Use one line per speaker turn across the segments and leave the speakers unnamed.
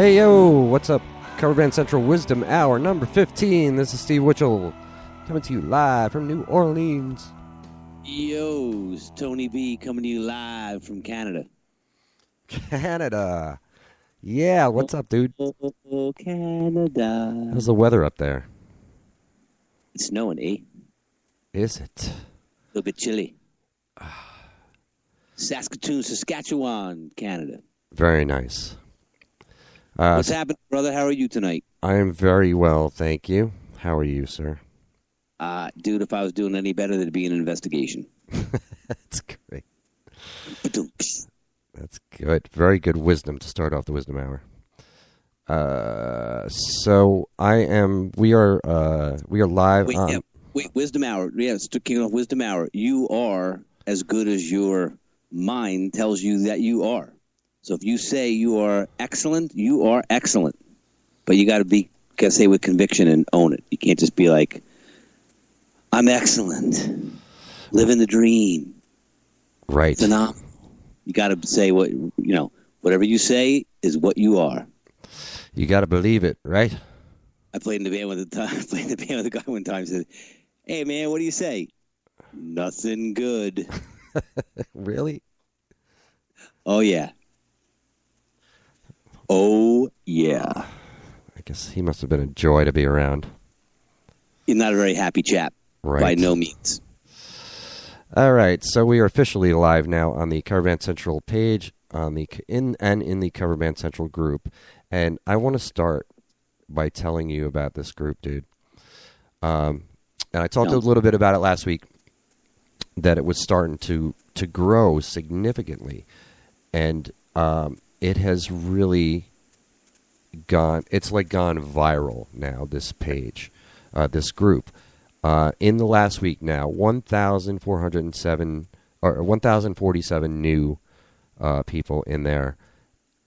Hey yo, what's up? Cover Band Central Wizdumb Hour number 15. This is Steve Witchell coming to you live from New Orleans.
Yo, it's Tony B coming to you live from Canada.
Canada. Yeah, what's up, dude?
Oh, Canada.
How's the weather up there?
It's snowing, eh?
Is it?
A little bit chilly. Saskatoon, Saskatchewan, Canada.
Very nice. Uh,
What's happening, brother? How are you tonight?
I am very well, thank you. How are you, sir?
Uh, dude, if I was doing any better, there'd be an investigation.
That's great. That's good. Very good wisdom to start off the wisdom hour. Uh, so I am. We are. Uh, we are live.
Wait,
on,
yeah, wait, wisdom hour. Yeah, it's kicking off wisdom hour. You are as good as your mind tells you that you are. So if you say you are excellent, you are excellent. But you got to be, got to say with conviction and own it. You can't just be like, "I'm excellent, living the dream."
right.
Phenomenal. You got to say what you know. Whatever you say is what you are.
You got to believe it, right?
I played in the band with a time. Played in the band with a guy one time. Said, "Hey man, what do you say?" Nothing good.
Really?
Oh yeah. Oh yeah.
I guess he must have been a joy to be around.
You're not a very happy chap
Right.
by no means.
All right, so we are officially live now on the Cover Band Central page on the in and in the Cover Band Central group, and I want to start by telling you about this group, dude. Um, and I talked a little bit about it last week that it was starting to to grow significantly, and um, it has really gone. It's like gone viral now. This page, uh, this group uh, in the last week now, 1,407 or 1,047 new uh, people in there,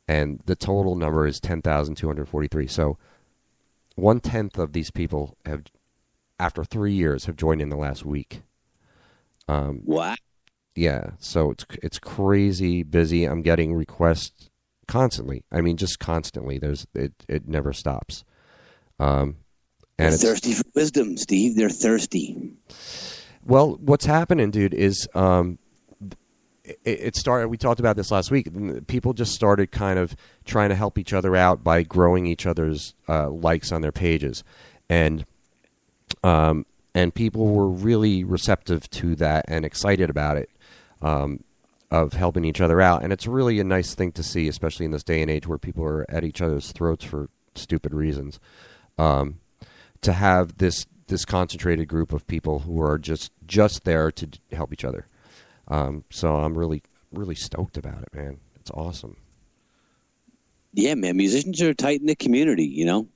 and the total number is 10,243. So, one tenth of these people have, after three years, have joined in the last week. Um,
What?
yeah, so it's it's crazy busy. I'm getting requests constantly. I mean, just constantly. There's it it never stops. Um,
They're
and
thirsty for wisdom, Steve. They're thirsty.
Well, what's happening, dude, is um, it, it started. We talked about this last week. People just started kind of trying to help each other out by growing each other's uh, likes on their pages, and um, and people were really receptive to that and excited about it. Um, of helping each other out, and it's really a nice thing to see, especially in this day and age where people are at each other's throats for stupid reasons. Um, to have this this concentrated group of people who are just just there to d- help each other. Um, so I'm really really stoked about it, man. It's awesome.
Yeah, man. Musicians are tight in the community. You know,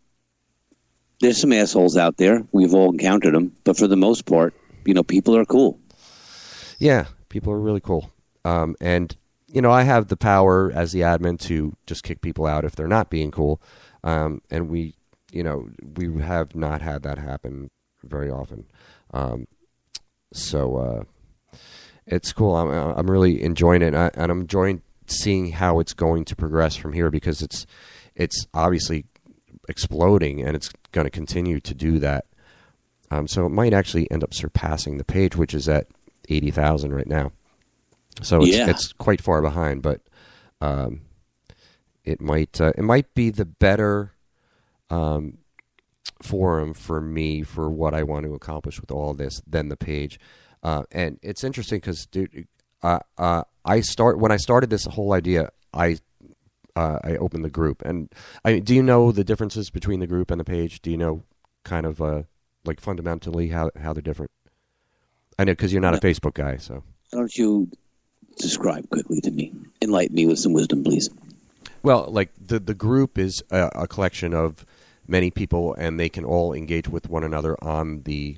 there's some assholes out there. We've all encountered them, but for the most part, you know, people are cool.
Yeah, people are really cool. Um, and you know, I have the power as the admin to just kick people out if they're not being cool. Um, and we, you know, we have not had that happen very often. Um, so uh, it's cool. I'm I'm really enjoying it, and, I, and I'm enjoying seeing how it's going to progress from here because it's it's obviously exploding, and it's going to continue to do that. Um, so it might actually end up surpassing the page, which is at eighty thousand right now. So it's,
Yeah.
it's quite far behind, but um, it might uh, it might be the better um, forum for me for what I want to accomplish with all this than the page. Uh, and it's interesting because, dude, uh, uh, I start when I started this whole idea. I uh, I opened the group, and I do you know the differences between the group and the page? Do you know kind of uh, like fundamentally how how they're different? I know because you're not a Facebook guy, so.
Don't you describe quickly to me? Enlighten me with some wisdom, please.
Well, like the the group is a, a collection of many people, and they can all engage with one another on the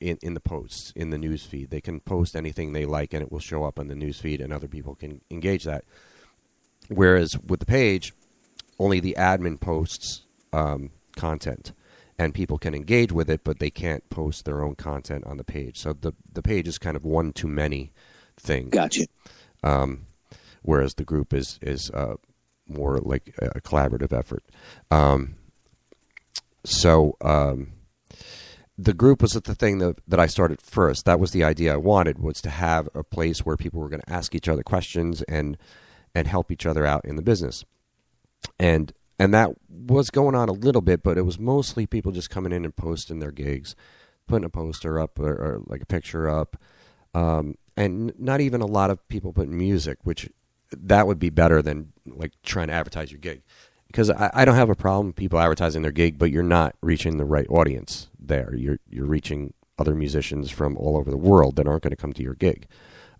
in, in the posts in the news feed. They can post anything they like, and it will show up on the news feed, and other people can engage that. Whereas with the page, only the admin posts um, content, and people can engage with it, but they can't post their own content on the page. So the the page is kind of one too many thing.
Gotcha.
Um, whereas the group is is uh, more like a collaborative effort. Um, so um, the group was the thing that, that I started first. That was the idea I wanted was to have a place where people were going to ask each other questions and and help each other out in the business. And and that was going on a little bit, but it was mostly people just coming in and posting their gigs, putting a poster up or, or like a picture up, um, and not even a lot of people putting music, which that would be better than like trying to advertise your gig because I, I, don't have a problem people advertising their gig, but you're not reaching the right audience there. You're you're reaching other musicians from all over the world that aren't going to come to your gig.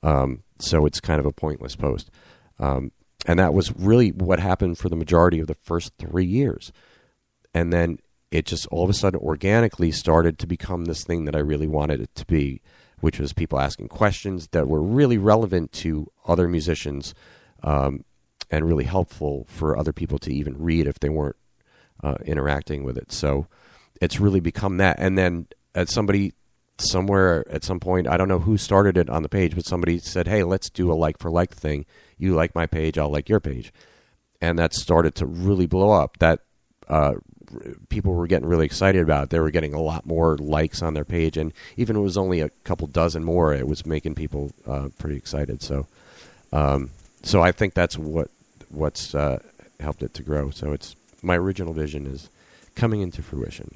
Um, so it's kind of a pointless post. Um, and that was really what happened for the majority of the first three years. And then it just all of a sudden organically started to become this thing that I really wanted it to be, which was people asking questions that were really relevant to other musicians um, and really helpful for other people to even read if they weren't uh, interacting with it. So it's really become that. And then at somebody somewhere at some point, I don't know who started it on the page, but somebody said, "Hey, let's do a like for like thing. You like my page, I'll like your page," and that started to really blow up. That uh, people were getting really excited about. They were getting a lot more likes on their page, and even it was only a couple dozen more, it was making people uh, pretty excited. So, um, so I think that's what what's uh, helped it to grow. So it's my original vision is coming into fruition.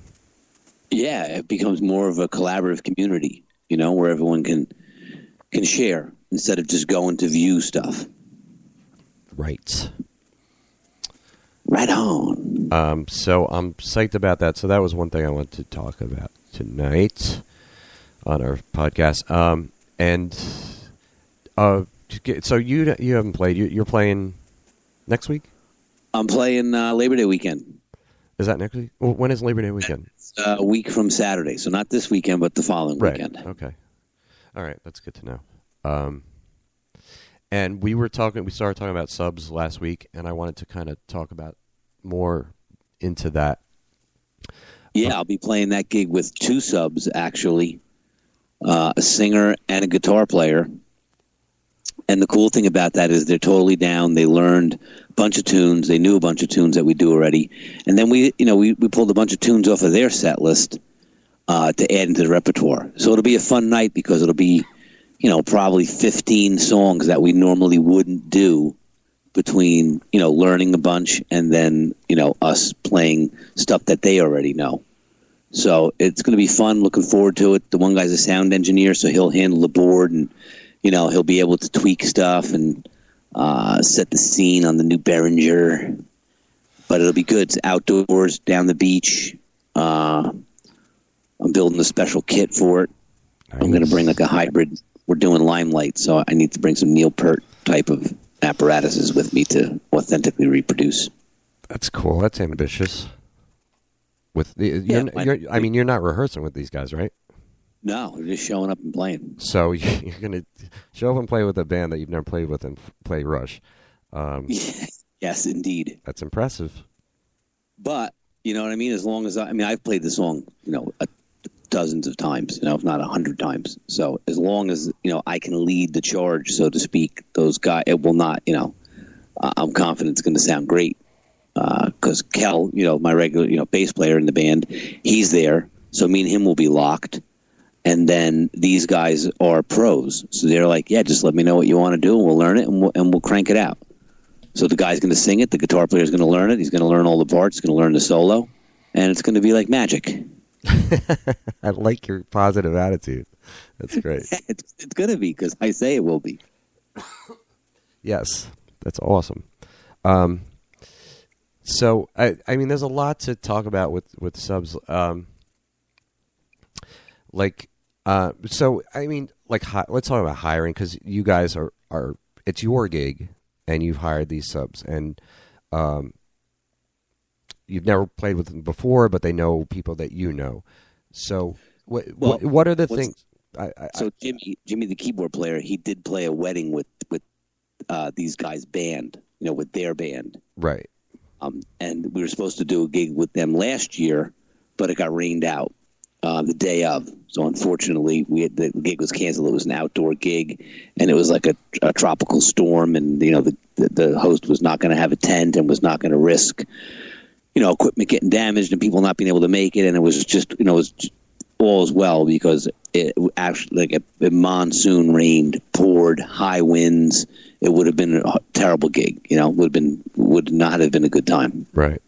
Yeah, it becomes more of a collaborative community, you know, where everyone can can share instead of just going to view stuff.
Right.
Right on.
Um, so I'm psyched about that. So that was one thing I wanted to talk about tonight on our podcast. Um, and uh, so you you haven't played. You, you're playing next week.
I'm playing uh, Labor Day weekend.
Is that next week? Well, when is Labor Day weekend?
It's a week from Saturday, so not this weekend, but the following
right.
weekend.
Okay. All right, that's good to know. Um, and we were talking. We started talking about subs last week, and I wanted to kind of talk about more into that.
Yeah, I'll be playing that gig with two subs actually, uh, a singer and a guitar player. And the cool thing about that is they're totally down. They learned a bunch of tunes. They knew a bunch of tunes that we do already. And then we, you know, we, we pulled a bunch of tunes off of their set list uh, to add into the repertoire. So it'll be a fun night because it'll be, you know, probably 15 songs that we normally wouldn't do between, you know, learning a bunch and then, you know, us playing stuff that they already know. So it's going to be fun. Looking forward to it. The one guy's a sound engineer, so he'll handle the board and you know, he'll be able to tweak stuff and uh, set the scene on the new Behringer. But it'll be good. It's outdoors, down the beach. Uh, I'm building a special kit for it. Nice. I'm going to bring like a hybrid. We're doing limelight, so I need to bring some Neil Peart type of apparatuses with me to authentically reproduce.
That's cool. That's ambitious. With the, you're, yeah, you're, I mean, you're not rehearsing with these guys, right?
No, we're just showing up and playing.
So you're going to show up and play with a band that you've never played with and play Rush.
Um, yes, indeed.
That's impressive.
But you know what I mean. As long as I, I mean, I've played the song, you know, a, dozens of times, you know, if not a hundred times. So as long as you know I can lead the charge, so to speak, those guys, it will not, you know, I'm confident it's going to sound great because uh, Kel, you know, my regular, you know, bass player in the band, he's there. So me and him will be locked and then these guys are pros, so they're like, "Yeah, just let me know what you want to do, and we'll learn it, and we'll, and we'll crank it out." So the guy's going to sing it, the guitar player's going to learn it, he's going to learn all the parts, he's going to learn the solo, and it's going to be like magic.
I like your positive attitude. That's great.
it's it's going to be because I say it will be.
yes, that's awesome. Um, so I I mean, there's a lot to talk about with with subs. Um, like Uh, so I mean, like, hi- let's talk about hiring because you guys are are it's your gig and you've hired these subs and um, you've never played with them before, but they know people that you know. So what
Well,
what, what are the things? I, I,
So Jimmy, Jimmy, the keyboard player, he did play a wedding with with uh, these guys' band, you know, with their band.
right.
Um, and we were supposed to do a gig with them last year, but it got rained out uh, the day of. So unfortunately, we had, the gig was canceled. It was an outdoor gig, and it was like a, a tropical storm. And you know, the the, the host was not going to have a tent and was not going to risk, you know, equipment getting damaged and people not being able to make it. And it was just, you know, it was all as well because it actually like it, it monsoon rained, poured, high winds. It would have been a terrible gig. You know, would have been would not have been a good time.
Right.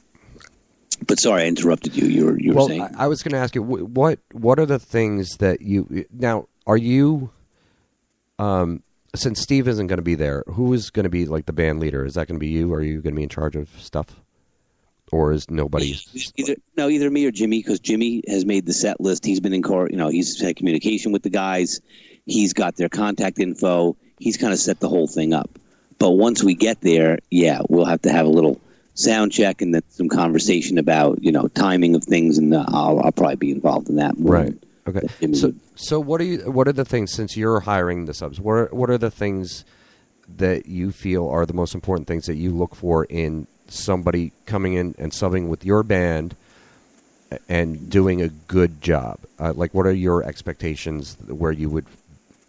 But sorry, I interrupted you. You were you were
Well,
saying
I, I was going to ask you what what are the things that you now are you um since Steve isn't going to be there, who is going to be like the band leader? Is that going to be you? Or are you going to be in charge of stuff, or is nobody?
either no either me or Jimmy because Jimmy has made the set list. He's been in car. You know, he's had communication with the guys. He's got their contact info. He's kind of set the whole thing up. But once we get there, yeah, we'll have to have a little sound check and then some conversation about you know timing of things, and uh, I'll, I'll probably be involved in that.
Right. Okay. So
would.
so what are you? What are the things since you're hiring the subs? What are, what are the things that you feel are the most important things that you look for in somebody coming in and subbing with your band and doing a good job? Uh, like, what are your expectations where you would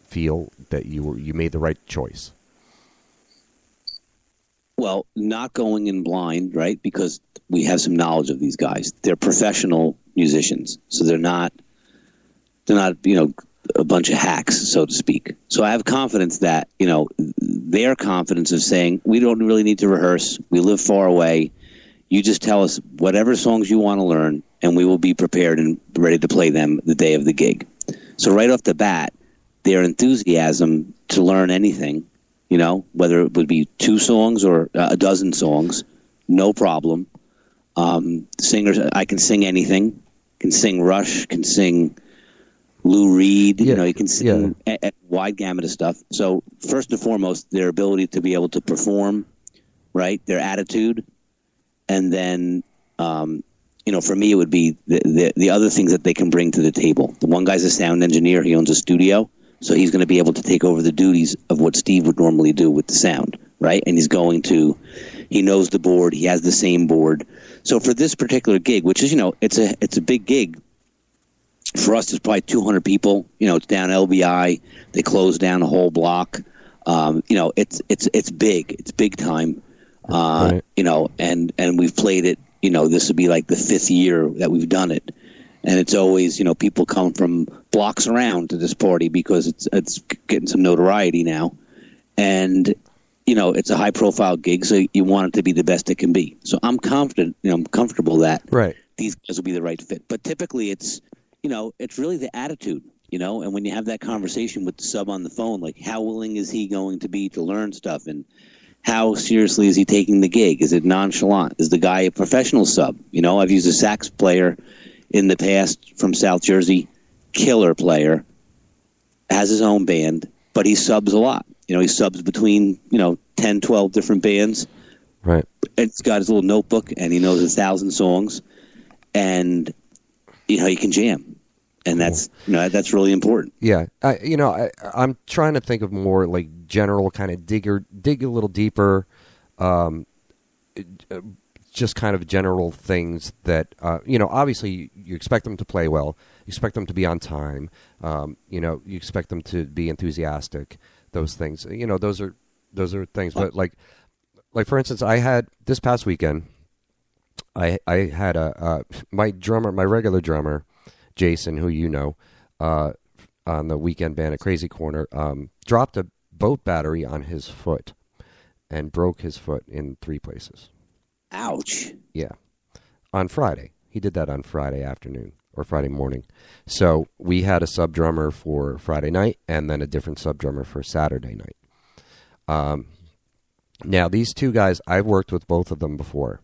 feel that you were you made the right choice?
Well, not going in blind, right? Because we have some knowledge of these guys. They're professional musicians, so they're not they're not you know a bunch of hacks, so to speak. So I have confidence that you know their confidence of saying we don't really need to rehearse. We live far away. You just tell us whatever songs you want to learn, and we will be prepared and ready to play them the day of the gig. So right off the bat, their enthusiasm to learn anything you know, whether it would be two songs or uh, a dozen songs, no problem. Um, singers, I can sing anything. Can sing Rush, can sing Lou Reed.
Yeah,
You know, you can sing a, a wide gamut of stuff. So first and foremost, their ability to be able to perform, right? Their attitude, and then, um, you know, for me, it would be the, the the other things that they can bring to the table. The one guy's a sound engineer; he owns a studio. So he's going to be able to take over the duties of what Steve would normally do with the sound, right? And he's going to, he knows the board, he has the same board. So for this particular gig, which is you know it's a it's a big gig. For us, it's probably 200 people. You know, it's down LBI. They close down a whole block. Um, you know, it's it's it's big. It's big time. Uh,
Right.
You know, and and we've played it. You know, this would be like the fifth year that we've done it and it's always you know people come from blocks around to this party because it's it's getting some notoriety now, and you know it's a high profile gig, so you want it to be the best it can be. So I'm confident, you know, I'm comfortable that
Right.
these guys will be the right fit. But typically, it's you know it's really the attitude, you know, and when you have that conversation with the sub on the phone, like how willing is he going to be to learn stuff and how seriously is he taking the gig? Is it nonchalant? Is the guy a professional sub? You know, I've used a sax player in the past from South Jersey, killer player, has his own band, but he subs a lot. You know, he subs between, you know, 10, 12 different bands.
Right.
And he's got his little notebook and he knows a thousand songs and, you know, you can jam. And that's, that's really important.
Yeah, I, you know, I, I'm trying to think of more like general kind of digger, dig a little deeper, um, just kind of general things that uh, you know. Obviously, you, you expect them to play well, you expect them to be on time, um, you know, you expect them to be enthusiastic. Those things, you know, those are those are things. But like, like for instance, I had this past weekend. I I had a uh, my drummer, my regular drummer, Jason, who you know, uh, on the weekend band at Krazy Korner, um, dropped a boat battery on his foot and broke his foot in three places.
Ouch.
Yeah, on Friday. He did that on Friday afternoon or Friday morning. So we had a sub drummer for Friday night and then a different sub drummer for Saturday night. Um, now these two guys, I've worked with both of them before.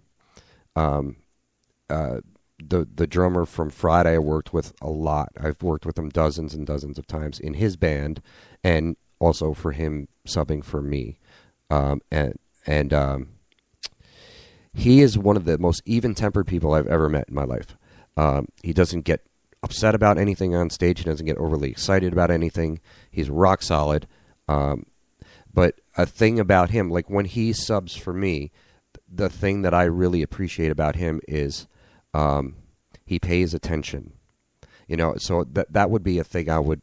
Um, uh, the the drummer from Friday I worked with a lot. I've worked with him dozens and dozens of times in his band, and also for him subbing for me. Um, and and um, he is one of the most even tempered people I've ever met in my life. Um, he doesn't get upset about anything on stage. He doesn't get overly excited about anything. He's rock solid. Um, but a thing about him, like when he subs for me, the thing that I really appreciate about him is um, he pays attention. You know, so that that would be a thing I would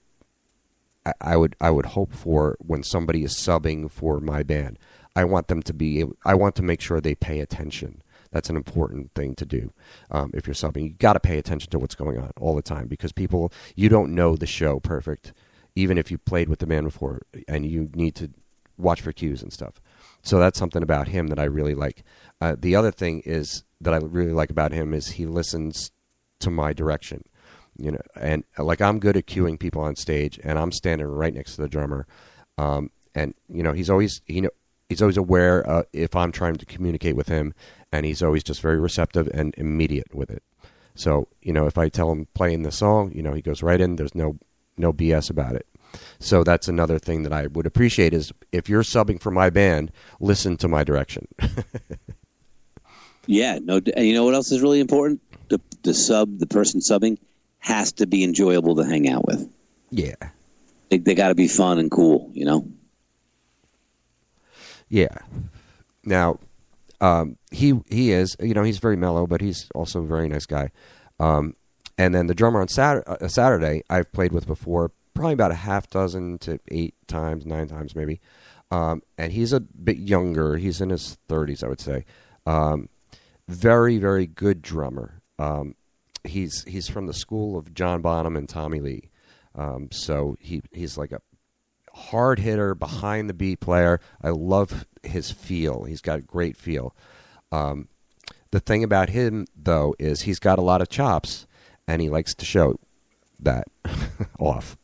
I would I would hope for when somebody is subbing for my band. I want them to be I want to make sure they pay attention. That's an important thing to do. Um, if you're subbing, you got to pay attention to what's going on all the time because people you don't know the show perfect, even if you played with the band before, and you need to watch for cues and stuff. So that's something about him that I really like. Uh, the other thing is that I really like about him is he listens to my direction. You know, and like I'm good at cueing people on stage, and I'm standing right next to the drummer, um, and you know he's always know he's always aware uh, if I'm trying to communicate with him, and he's always just very receptive and immediate with it. So you know, if I tell him playing the song, you know, he goes right in. There's no no BS about it. So that's another thing that I would appreciate is if you're subbing for my band, listen to my direction.
yeah, no. And you know what else is really important? The the sub, the person subbing, has to be enjoyable to hang out with.
Yeah,
they, they got to be fun and cool. You know.
Yeah. Now, um, he he is you know he's very mellow, but he's also a very nice guy. Um, and then the drummer on Saturday, uh, Saturday I've played with before, probably about a half dozen to eight times, nine times maybe. Um, and he's a bit younger. He's in his thirties, I would say. Um, very, very good drummer. Um, he's he's from the school of John Bonham and Tommy Lee. Um, so he he's like a hard hitter behind the beat player. I love his feel. He's got great feel. Um, the thing about him though is he's got a lot of chops, and he likes to show that off.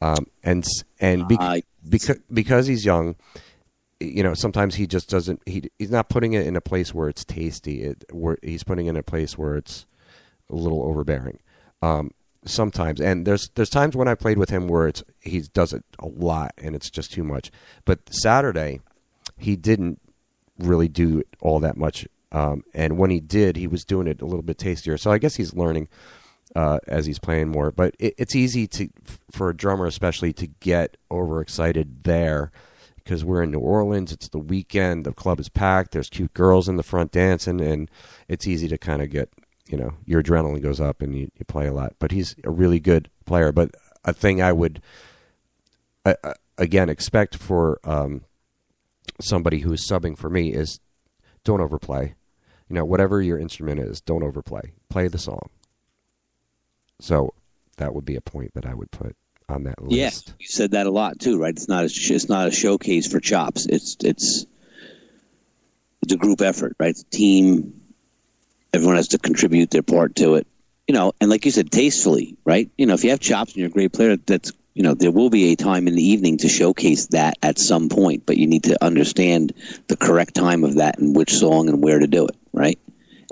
Um, and and be- uh, because because he's young, you know, sometimes he just doesn't. He he's not putting it in a place where it's tasty. It, where he's putting it in a place where it's a little overbearing. Um, sometimes, and there's there's times when I played with him where it's he does it a lot and it's just too much. But Saturday, he didn't really do all that much. Um, and when he did, he was doing it a little bit tastier. So I guess he's learning uh, as he's playing more. But it, it's easy to for a drummer, especially, to get overexcited there because we're in New Orleans. It's the weekend. The club is packed. There's cute girls in the front dancing, and it's easy to kind of get you know your adrenaline goes up and you, you play a lot. But he's a really good player. But a thing I would uh, again expect for um, somebody who's subbing for me is don't overplay. You know, whatever your instrument is, don't overplay. Play the song. So that would be a point that I would put on that list.
Yeah, you said that a lot too, right? It's not a, it's not a showcase for chops. It's it's it's a group effort, right? It's a team. Everyone has to contribute their part to it, you know. And like you said, tastefully, right? You know, if you have chops and you're a great player, that's you know there will be a time in the evening to showcase that at some point, but you need to understand the correct time of that and which song and where to do it, right?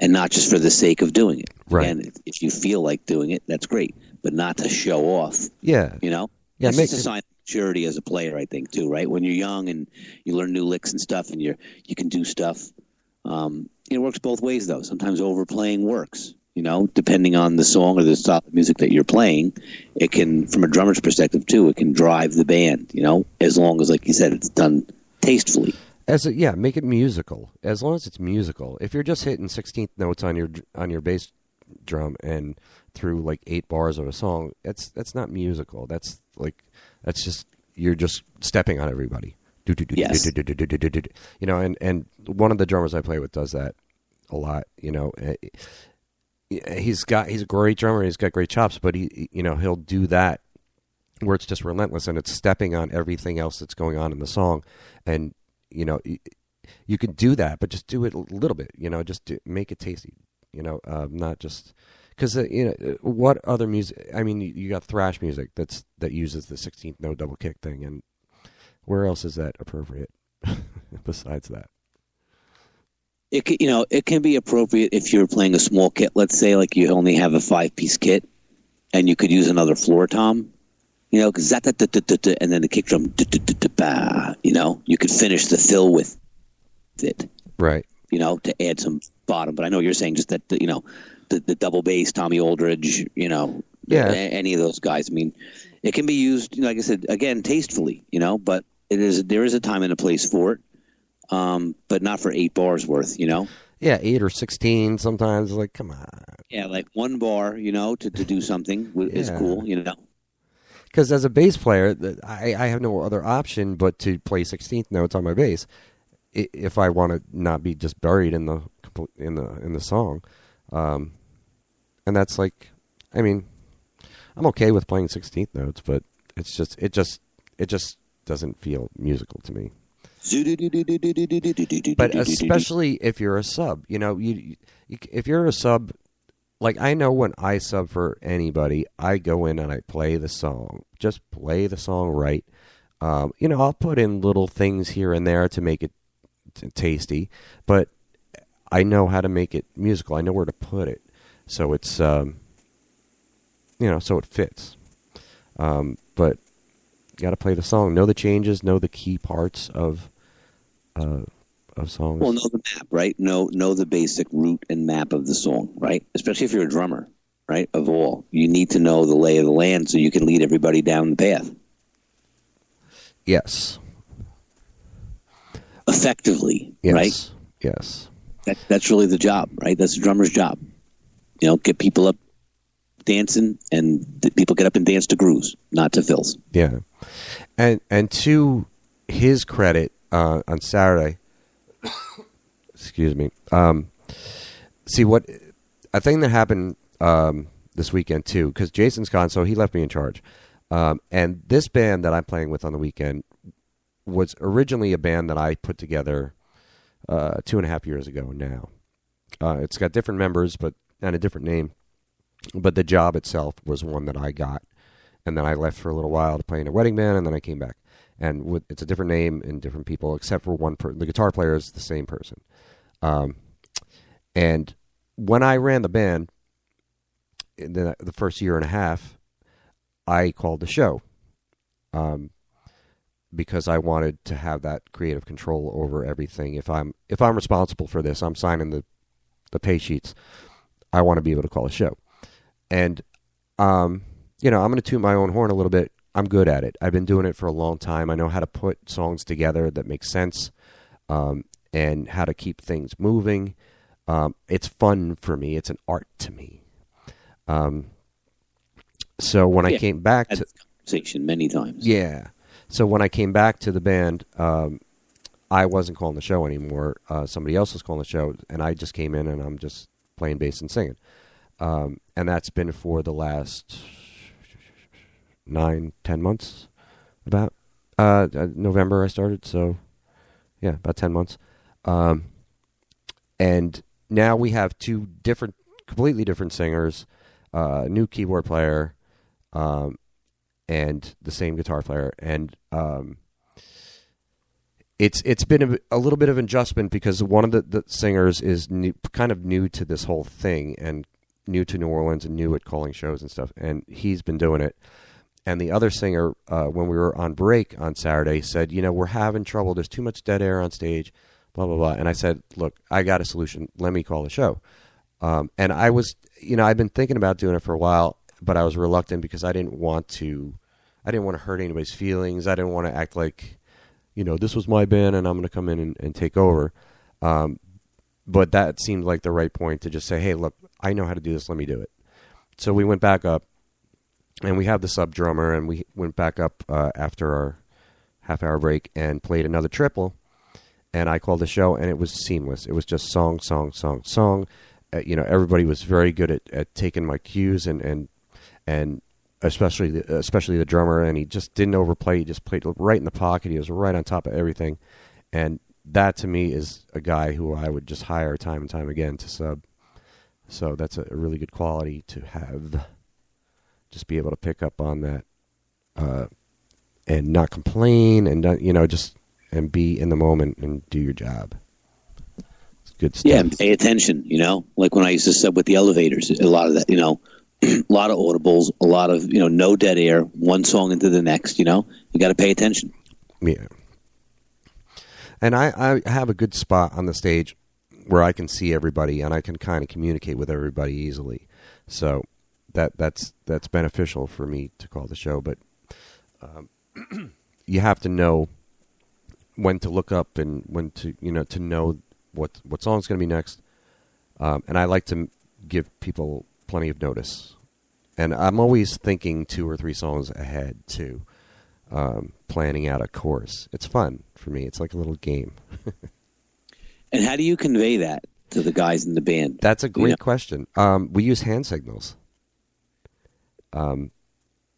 And not just for the sake of doing it.
Right.
And if you feel like doing it, that's great, but not to show off.
Yeah.
You know.
Yeah.
It's just a sign of maturity as a player, I think, too. Right. When you're young and you learn new licks and stuff, and you're you can do stuff. Um, it works both ways, though. Sometimes overplaying works. You know, depending on the song or the style of music that you're playing, it can, from a drummer's perspective too, it can drive the band. You know, as long as, like you said, it's done tastefully.
As a, yeah, make it musical. As long as it's musical. If you're just hitting sixteenth notes on your on your bass drum and through like eight bars of a song, that's that's not musical. That's like that's just you're just stepping on everybody.
Yes.
You know, and and one of the drummers I play with does that a lot. You know, eh, eh, he's got he's a great drummer. He's got great chops, but he you know he'll do that where it's just relentless and it's stepping on everything else that's going on in the song, and you know you can do that, but just do it a little bit. You know, just do, make it tasty. You know, um, not just because uh, you know what other music. I mean, you, you got thrash music that's that uses the sixteenth note double kick thing, and where else is that appropriate besides that?
It can, you know it can be appropriate if you're playing a small kit. Let's say like you only have a five piece kit, and you could use another floor tom. You know, because that and then the kick drum. You know, you could finish the fill with it.
Right.
You know, to add some bottom. But I know you're saying just that you know the, the double bass, Tommy Aldridge. You know,
Yeah.
any of those guys. I mean, it can be used. Like I said, again, tastefully. You know, but it is there is a time and a place for it. Um, but not for eight bars worth. You know.
Yeah, eight or sixteen sometimes. Like, come on.
Yeah, like one bar, you know, to, to do something w- is cool, you know.
Because as a bass player, I, I have no other option but to play sixteenth notes on my bass, if I want to not be just buried in the in the in the song, um, and that's like, I mean, I'm okay with playing sixteenth notes, but it's just it just it just doesn't feel musical to me. But especially if you're a sub, you know, you, you if you're a sub, like I know when I sub for anybody, I go in and I play the song, just play the song right. Um, you know, I'll put in little things here and there to make it t- tasty, but I know how to make it musical. I know where to put it, so it's um, you know, so it fits. Um, but got to play the song, know the changes, know the key parts of uh, of songs.
well, know the map, right? Know know the basic route and map of the song, right? Especially if you're a drummer, right? Of all, you need to know the lay of the land so you can lead everybody down the path
yes,
effectively,
yes,
right?
yes.
That, that's really the job, right? That's the drummer's job. You know, get people up dancing, and people get up and dance to grooves, not to fills.
Yeah, and and to his credit, uh, on Saturday, excuse me. Um, see what a thing that happened um, this weekend too, because Jason's gone, so he left me in charge. Um, and this band that I'm playing with on the weekend was originally a band that I put together uh, two and a half years ago. Now, uh, it's got different members, but and a different name. But the job itself was one that I got, and then I left for a little while to play in a wedding band, and then I came back. And with, it's a different name and different people, except for one person. The guitar player is the same person. Um, and when I ran the band, in the, the first year and a half, I called the show, um, because I wanted to have that creative control over everything. If I'm if I'm responsible for this, I'm signing the the pay sheets. I want to be able to call a show, and um, you know, I'm going to toot my own horn a little bit. I'm good at it. I've been doing it for a long time. I know how to put songs together that make sense, um, and how to keep things moving. Um, it's fun for me. It's an art to me. Um, so when I came back to
this conversation many times.
yeah. So when I came back to the band, um, I wasn't calling the show anymore. Uh, somebody else was calling the show, and I just came in and I'm just playing bass and singing. Um, and that's been for the last nine, ten months. About uh, uh, November I started, so yeah, about ten months. Um, and now we have two different, completely different singers, uh, new keyboard player, um, and the same guitar player, and um, it's it's been a, a little bit of adjustment because one of the, the singers is new, kind of new to this whole thing and new to New Orleans and new at calling shows and stuff, and he's been doing it. And the other singer, uh, when we were on break on Saturday, said, "You know, we're having trouble. There's too much dead air on stage." Blah blah blah. And I said, "Look, I got a solution. Let me call the show." Um, and I was, you know, I've been thinking about doing it for a while, but I was reluctant because I didn't want to, I didn't want to hurt anybody's feelings. I didn't want to act like, you know, this was my band and I'm going to come in and, and take over. Um, but that seemed like the right point to just say, hey, look, I know how to do this. Let me do it. So we went back up, and we have the sub drummer, and we went back up uh, after our half hour break and played another triple. And I called the show, and it was seamless. It was just song, song, song, song. Uh, you know, everybody was very good at, at taking my cues and and and especially the, especially the drummer, and he just didn't overplay. He just played right in the pocket. He was right on top of everything, and that to me is a guy who I would just hire time and time again to sub. So that's a, a really good quality to have. Just be able to pick up on that, uh, and not complain, and not, you know just and be in the moment and do your job. It's good stuff.
Yeah, and pay attention. You know, like when I used to sub with the elevators, a lot of that. You know, a lot of audibles, a lot of you know, no dead air, one song into the next. You know, you got to pay attention.
Yeah. And I, I have a good spot on the stage where I can see everybody and I can kind of communicate with everybody easily. So that that's that's beneficial for me to call the show. But um, you have to know when to look up and when to you know to know what what song's going to be next. Um, and I like to give people plenty of notice. And I'm always thinking two or three songs ahead too, um, planning out a course. It's fun for me. It's like a little game.
And how do you convey that to the guys in the band?
That's a
You
great
know?
question. Um, we use hand signals. Um,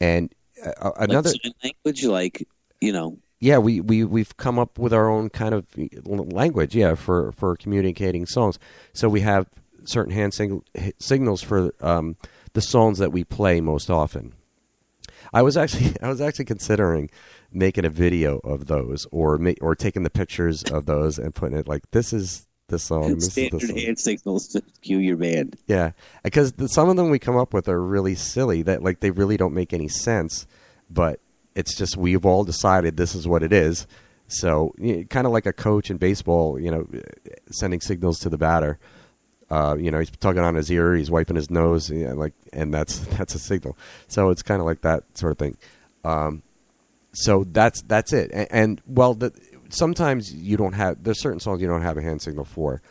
and uh, another,
sign language, like you know,
yeah, we, we, we've come up with our own kind of language, yeah, for, for communicating songs. So we have certain hand sing- signals for um, the songs that we play most often. I was actually I was actually considering making a video of those or ma- or taking the pictures of those and putting it like this is the song. This
standard
song.
hand signals to cue your band.
Yeah, because the, some of them we come up with are really silly that like they really don't make any sense, but it's just we've all decided this is what it is. So you kind of like a coach in baseball, you know, sending signals to the batter. Uh, you know, he's tugging on his ear, he's wiping his nose, and like, and that's that's a signal. So it's kind of like that sort of thing. Um, so that's that's it. And, and well, the, sometimes you don't have. There's certain songs you don't have a hand signal for,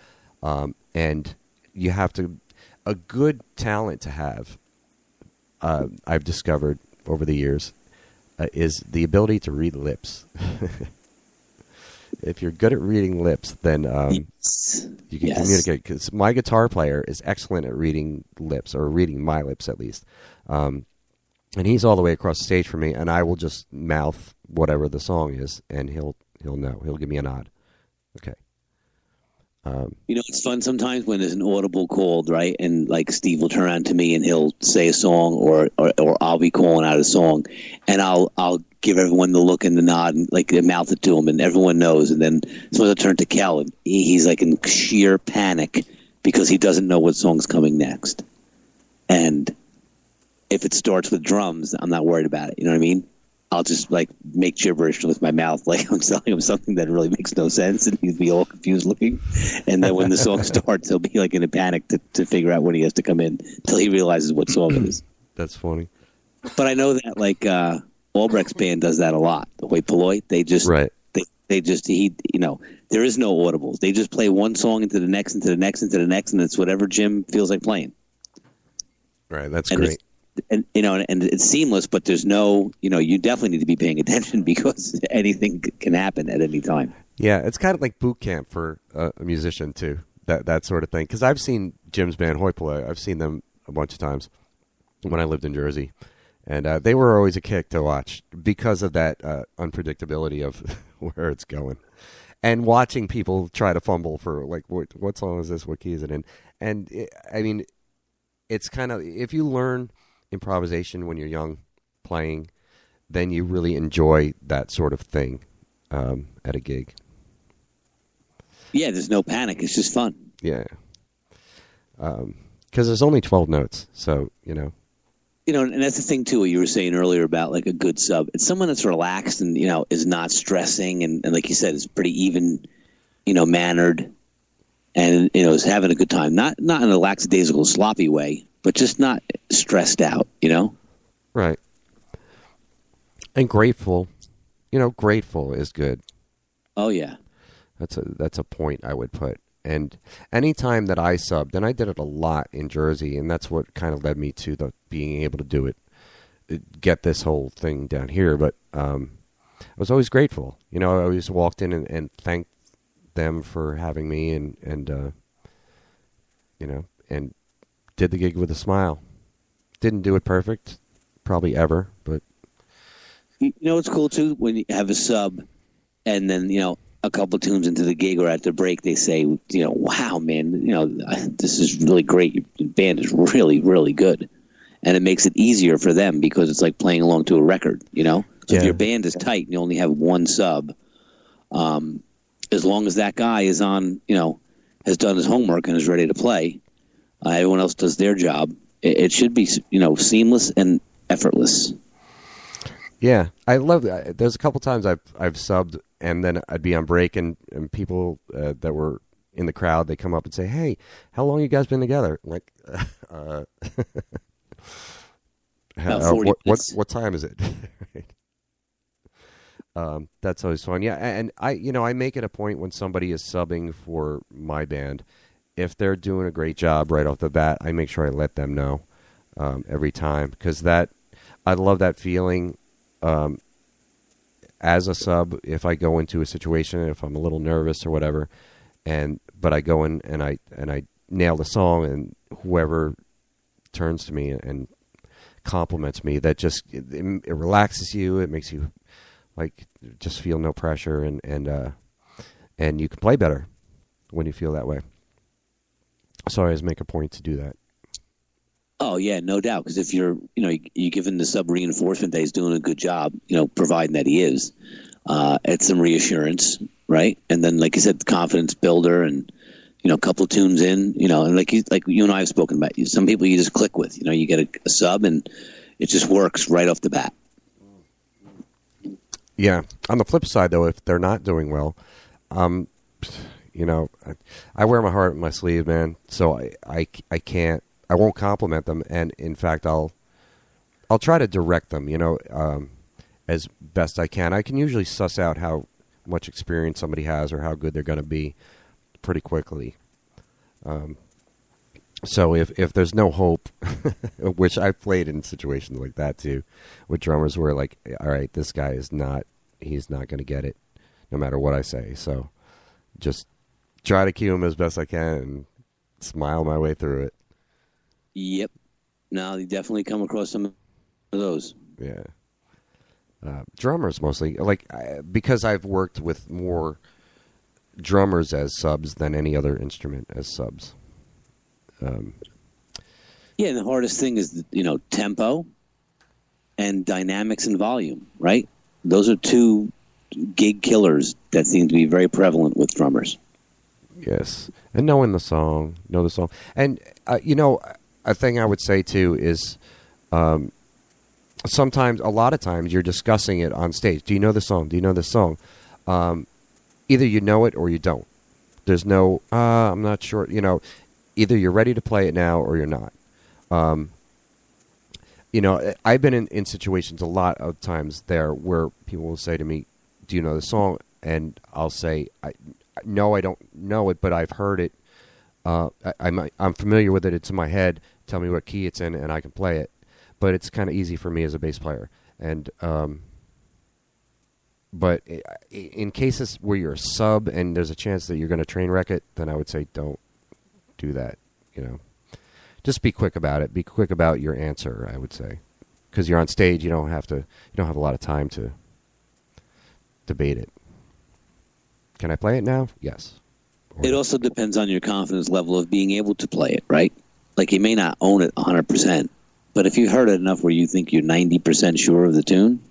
um, and you have to. A good talent to have. Uh, I've discovered over the years uh, is the ability to read lips. if you're good at reading lips, then um, you can
Yes.
communicate. Because my guitar player is excellent at reading lips, or reading my lips at least. Um, and he's all the way across the stage from me, and I will just mouth whatever the song is, and he'll he'll know. He'll give me a nod. Okay. Um,
You know, it's fun sometimes when there's an audible called, right? And like Steve will turn around to me and he'll say a song, or, or or I'll be calling out a song, and I'll I'll give everyone the look and the nod, and like mouth it to him, and everyone knows. And then so I turn to Kel, and he, he's like in sheer panic because he doesn't know what song's coming next. And if it starts with drums, I'm not worried about it. You know what I mean? I'll just like make gibberish with my mouth, like I'm telling him something that really makes no sense, and he'd be all confused looking. And then when the song starts, he'll be like in a panic to, to figure out when he has to come in until he realizes what song it is.
that's funny.
But I know that like uh, Albrecht's band does that a lot. The Hoi Polloi, they just
Right.
they they just he you know there is no audibles. They just play one song into the next, into the next, into the next, and it's whatever Jim feels like playing.
Right. That's
And
great.
And you know, and it's seamless, but there's no, you know, you definitely need to be paying attention because anything can happen at any time.
Yeah, it's kind of like boot camp for a, musician too. That that sort of thing. Because I've seen Jim's band Hoi Polloi. I've seen them a bunch of times when I lived in Jersey, and uh, they were always a kick to watch because of that uh, unpredictability of where it's going, and watching people try to fumble for like what what song is this? What key is it in? And it, I mean, it's kind of if you learn improvisation when you're young, playing, then you really enjoy that sort of thing um, at a gig.
Yeah, there's no panic. It's just fun.
Yeah. Because there's only 12 notes. So, you know.
You know, and that's the thing too. What you were saying earlier about like a good sub. It's someone that's relaxed and you know is not stressing, and, and like you said, is pretty even, you know, mannered, and you know is having a good time. Not not in a lackadaisical, sloppy way, but just not stressed out. You know.
Right. And grateful. You know, grateful is good.
Oh yeah.
That's a that's a point I would put. And anytime that I subbed, and I did it a lot in Jersey, and that's what kind of led me to the being able to do it, uh, get this whole thing down here. But um, I was always grateful. You know, I always walked in and, and thanked them for having me, and and uh, you know, and did the gig with a smile. Didn't do it perfect, probably ever, but
You know what's cool too when you have a sub, and then you know a couple tunes into the gig or at the break, they say, you know, wow, man, you know, this is really great. Your band is really, really good, and it makes it easier for them because it's like playing along to a record. You know, so if your band is tight and you only have one sub, um, as long as that guy is on, you know, has done his homework and is ready to play. Uh, everyone else does their job. It, it should be you know seamless and effortless.
Yeah, I love that. There's a couple times I've I've subbed and then I'd be on break and, and people uh, that were in the crowd they come up and say, "Hey, how long you guys been together?" Like, uh, uh, what, what, what time is it? um, that's always fun. Yeah, and I you know I make it a point when somebody is subbing for my band, if they're doing a great job right off the bat, I make sure I let them know um, every time because that I love that feeling. Um, as a sub, if I go into a situation, if I'm a little nervous or whatever, and but I go in and I and I nail the song, and whoever turns to me and compliments me, that just it, it relaxes you. It makes you like just feel no pressure, and and uh, and you can play better when you feel that way. So I always make a point to do that.
Oh yeah, no doubt. Because if you're, you know, you, you given the sub reinforcement that he's doing a good job, you know, providing that he is, uh, it's some reassurance, right? And then, like you said, the confidence builder, and you know, a couple tunes in, you know, and like you, like you and I have spoken about, some people you just click with, you know, you get a, a sub and it just works right off the bat.
Yeah. On the flip side, though, if they're not doing well, um, you know, I, I wear my heart on my sleeve, man. So I, I, I can't I won't compliment them, and in fact, I'll I'll try to direct them. You know, um, as best I can. I can usually suss out how much experience somebody has or how good they're going to be pretty quickly. Um, so if if there's no hope, which I've played in situations like that too, with drummers where like, all right, this guy is not he's not going to get it, no matter what I say. So just try to cue him as best I can and smile my way through it.
Yep. No, you definitely come across some of those.
Yeah. Uh, drummers mostly, like because I've worked with more drummers as subs than any other instrument as subs. Um,
yeah, and the hardest thing is you know tempo and dynamics and volume, right? Those are two gig killers that seem to be very prevalent with drummers.
Yes, and knowing the song, know the song, and uh, you know a thing I would say too is um, sometimes, a lot of times, you're discussing it on stage. Do you know the song? Do you know the song? Um, either you know it or you don't. There's no, uh, I'm not sure. You know, either you're ready to play it now or you're not. Um, you know, I've been in, in situations a lot of times there where people will say to me, "Do you know the song?" And I'll say, "I no, I don't know it, but I've heard it uh, I, I'm, I'm familiar with it. It's in my head. Tell me what key it's in, and I can play it. But it's kind of easy for me as a bass player. And um, but in cases where you're a sub and there's a chance that you're going to train wreck it, then I would say don't do that. You know, just be quick about it. Be quick about your answer. I would say because you're on stage, you don't have to. You don't have a lot of time to debate it. Can I play it now? Yes.
It also depends on your confidence level of being able to play it, right? Like you may not own it 100%, but if you heard it enough where you think you're 90% sure of the tune,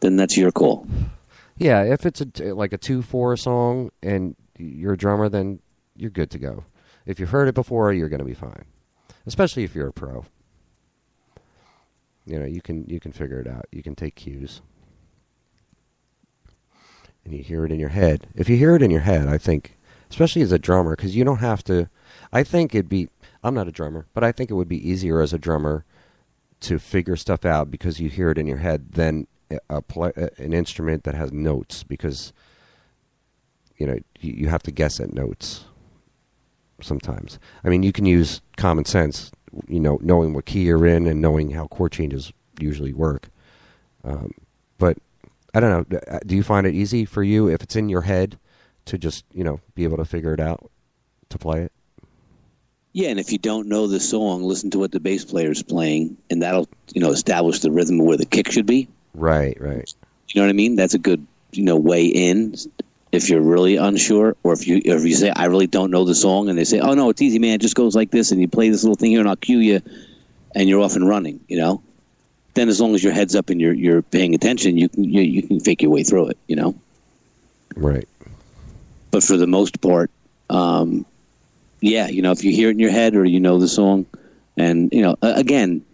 then that's your call.
Yeah, if it's a, like a 2 4 song and you're a drummer, then you're good to go. If you've heard it before, you're going to be fine, especially if you're a pro. You know, you can you can figure it out. You can take cues. And you hear it in your head. If you hear it in your head, I think especially as a drummer, because you don't have to. I think it'd be. I'm not a drummer, but I think it would be easier as a drummer to figure stuff out because you hear it in your head than a play, an instrument that has notes because you know you, you have to guess at notes sometimes. I mean, you can use common sense, you know, knowing what key you're in and knowing how chord changes usually work. Um, but I don't know. Do you find it easy for you if it's in your head to just you know be able to figure it out to play it.
Yeah, and if you don't know the song, listen to what the bass player is playing, and that'll you know establish the rhythm of where the kick should be.
Right, right.
You know what I mean? That's a good you know way in if you're really unsure, or if you if you say I really don't know the song, and they say, "Oh no, it's easy, man. It just goes like this," and you play this little thing here, and I'll cue you, and you're off and running. You know. Then, as long as your head's up and you're you're paying attention, you can you, you can fake your way through it. You know.
Right
but for the most part, um, yeah, you know, if you hear it in your head or you know the song, and you know, again,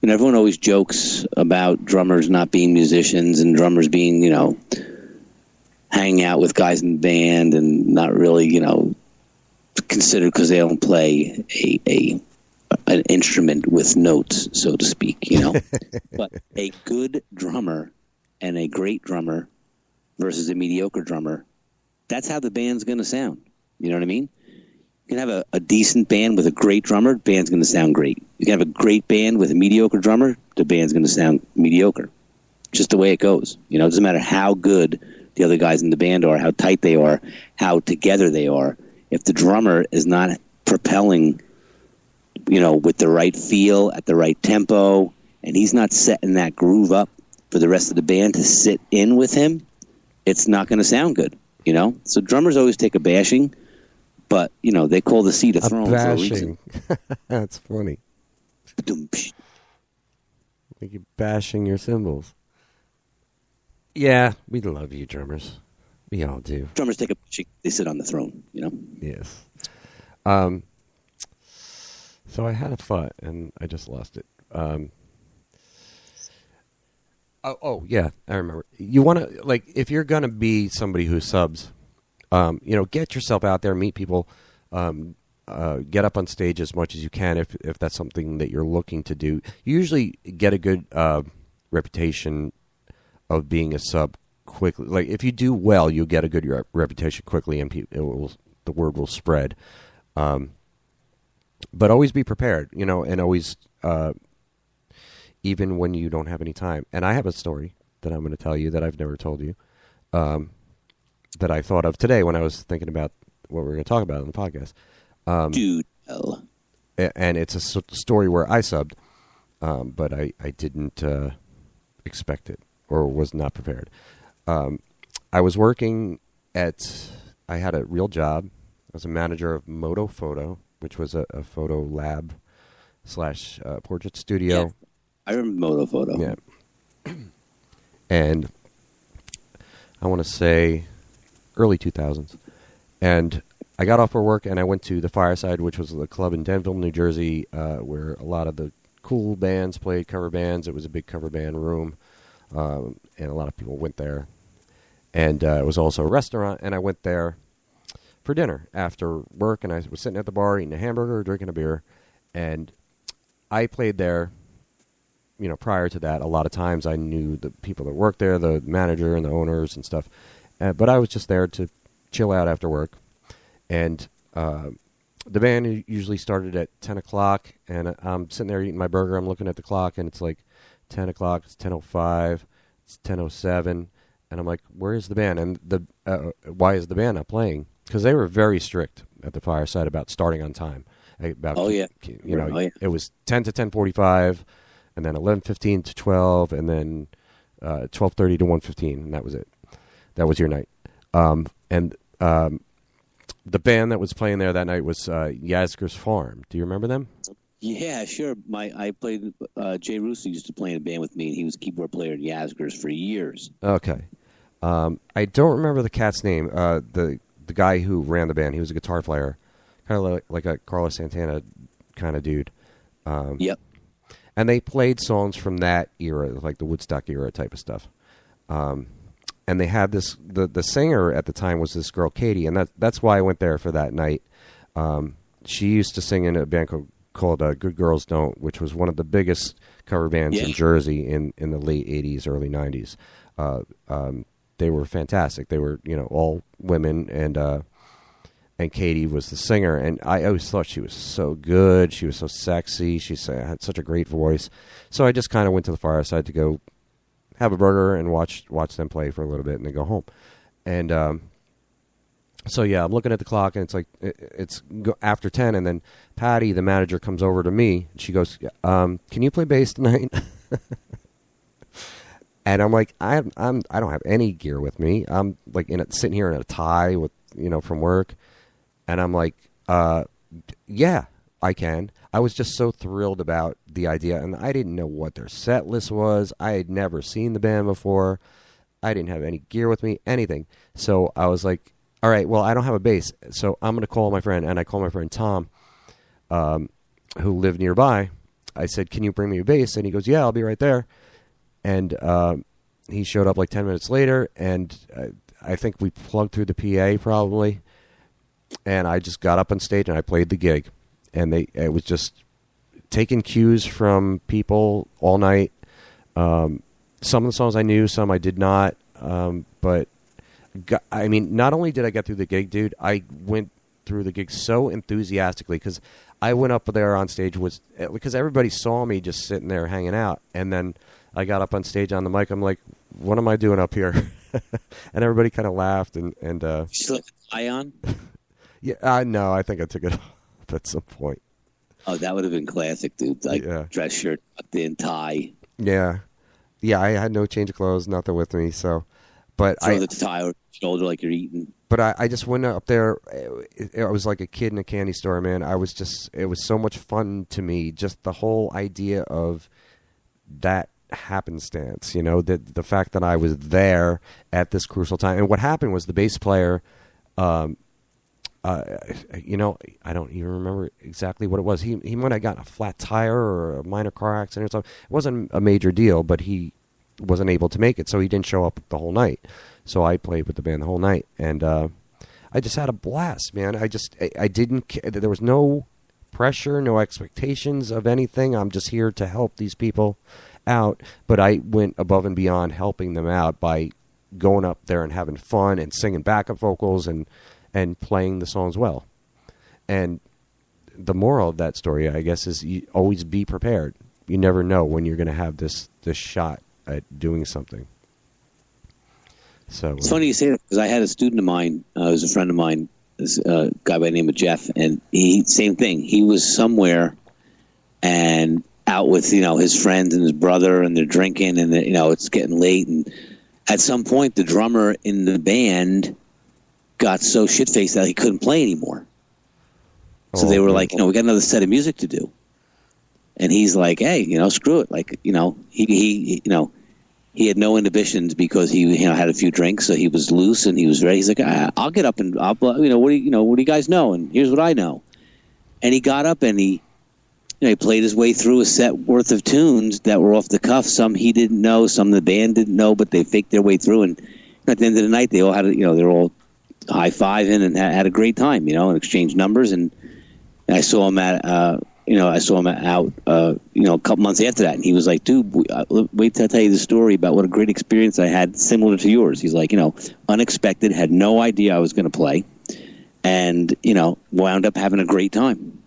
you know, everyone always jokes about drummers not being musicians and drummers being, you know, hanging out with guys in the band and not really, you know, considered because they don't play a, a an instrument with notes, so to speak, you know. but a good drummer and a great drummer versus a mediocre drummer, that's how the band's going to sound. You know what I mean? You can have a, a decent band with a great drummer, the band's going to sound great. You can have a great band with a mediocre drummer, the band's going to sound mediocre. Just the way it goes. You know, it doesn't matter how good the other guys in the band are, how tight they are, how together they are. If the drummer is not propelling, you know, with the right feel at the right tempo, and he's not setting that groove up for the rest of the band to sit in with him, it's not going to sound good. You know, so drummers always take a bashing but you know they call the seat a throne
a
a reason.
That's funny. Like you bashing your cymbals. Yeah, we love you, drummers. We all do.
Drummers take a they sit on the throne. You know.
Yes. Um. So I had a thought and I just lost it. Um. Oh, oh yeah, I remember. You want to like if you're gonna be somebody who subs um, you know, get yourself out there, meet people, um, uh, get up on stage as much as you can if if that's something that you're looking to do. You usually get a good uh, reputation of being a sub quickly. Like if you do well, you'll get a good rep- reputation quickly, and people, will, the word will spread. Um, but always be prepared, you know, and always, uh, even when you don't have any time. And I have a story that I'm going to tell you that I've never told you. Um, that I thought of today when I was thinking about what we are going to talk about on the podcast.
Um, Dude,
and it's a story where I subbed, um, but I I didn't uh, expect it or was not prepared. Um, I was working at I had a real job. I was a manager of Moto Photo, which was a, a photo lab slash uh, portrait studio.
Yeah, I remember Moto Photo.
Yeah, and I want to say early 2000s. And I got off for work and I went to the Fireside, which was the club in Denville, New Jersey, uh, where a lot of the cool bands played cover bands. It was a big cover band room, um, and a lot of people went there. And uh, it was also a restaurant, and I went there for dinner after work, and I was sitting at the bar eating a hamburger, drinking a beer, and I played there. You know, prior to that, a lot of times I knew the people that worked there, the manager and the owners and stuff. Uh, but I was just there to chill out after work, and uh, the band usually started at ten o'clock, and I'm sitting there eating my burger. I'm looking at the clock, and it's like ten o'clock. It's ten o five. It's ten o seven, and I'm like, "Where is the band?" And the uh, why is the band not playing? Because they were very strict at the fireside about starting on time. About
oh yeah,
you know, oh, yeah. it was ten to ten forty five, and then eleven fifteen to twelve, and then uh, twelve thirty to one fifteen, and that was it. That was your night. Um, and um, the band that was playing there that night was uh, Farm. Do you remember them?
Yeah, sure. My I played. Uh, Jay Russo used to play in a band with me, and he was keyboard player in Yasgur's for years.
Okay. Um, I don't remember the cat's name. Uh, the the guy who ran the band, he was a guitar player, kind of like, like a Carlos Santana kind of dude.
Um, yep.
And they played songs from that era, like the Woodstock era type of stuff. Um, and they had this the the singer at the time was this girl Katie, and that that's why I went there for that night. Um, she used to sing in a band called, called uh, Good Girls Don't, which was one of the biggest cover bands yeah. in Jersey in in the late '80s, early '90s. Uh, um, they were fantastic. They were you know all women and. Uh, and Katie was the singer, and I always thought she was so good. She was so sexy. She had such a great voice. So I just kind of went to the fireside to go have a burger and watch watch them play for a little bit, and then go home. And um, so yeah, I'm looking at the clock, and it's like it's after ten, and then Patty, the manager, comes over to me. And she goes, um, "Can you play bass tonight?" and I'm like, I'm, I'm I don't have any gear with me. I'm like in a, sitting here in a tie with you know from work, and I'm like, uh, yeah, I can. I was just so thrilled about the idea, and I didn't know what their set list was. I had never seen the band before. I didn't have any gear with me, anything. So I was like, all right, well, I don't have a bass, so I'm going to call my friend, and I call my friend Tom, um, who lived nearby. I said, "Can you bring me a bass?" And he goes, "Yeah, I'll be right there." And uh, he showed up like ten minutes later, and uh, I think we plugged through the PA probably, and I just got up on stage and I played the gig, and they it was just taking cues from people all night. Um, some of the songs I knew, some I did not, um, but got, I mean, not only did I get through the gig, dude, I went through the gig so enthusiastically because I went up there on stage was because everybody saw me just sitting there hanging out, and then I got up on stage on the mic. I'm like, "What am I doing up here?" and everybody kind of laughed and and uh,
still have the tie on?
yeah, I know. I think I took it off at some point.
Oh, that would have been classic, dude. Like
Yeah.
dress shirt, tucked in, tie,
Yeah, yeah. I had no change of clothes, nothing with me. So, but
throw
I
the tie over shoulder like you're eating.
but I, I just went up there. It, I was like a kid in a candy store, man. I was just, it was so much fun to me. Just the whole idea of that happenstance, you know, that the fact that I was there at this crucial time. And what happened was the bass player, um, uh, you know, I don't even remember exactly what it was. He he might have gotten a flat tire or a minor car accident or something. It wasn't a major deal, but he wasn't able to make it, so he didn't show up the whole night. So I played with the band the whole night, and uh, I just had a blast, man. I just I, I didn't. ca- There was no pressure, no expectations of anything. I'm just here to help these people out. But I went above and beyond helping them out by going up there and having fun and singing backup vocals and and playing the songs well. And the moral of that story, I guess, is you always be prepared. You never know when you're going to have this this shot at doing something. So
It's funny you say that because I had a student of mine, uh, who's a friend of mine, this uh, guy by the name of Jeff, and he same thing. He was somewhere and out with you know his friends and his brother, and they're drinking, and you know it's getting late, and at some point the drummer in the band got so shit faced that he couldn't play anymore. So
Oh,
they were like, you know, we got another set of music to do. And he's like, hey, you know, screw it. Like, you know, he, he you know, he had no inhibitions because he, you know, had a few drinks, so he was loose and he was ready. He's like, I'll get up and I'll, you know, what do you, you know, what do you guys know? And here's what I know. And he got up and he, you know, he played his way through a set worth of tunes that were off the cuff. Some he didn't know, some the band didn't know, but they faked their way through. And at the end of the night, they all had, a- you know, they're all high fiving and had, had a great time, you know, and exchanged numbers. And I saw him at, uh, you know, I saw him out, uh, you know, a couple months after that, and he was like, "Dude, uh, wait till I tell you the story about what a great experience I had, similar to yours." He's like, you know, unexpected, had no idea I was going to play, and you know, wound up having a great time.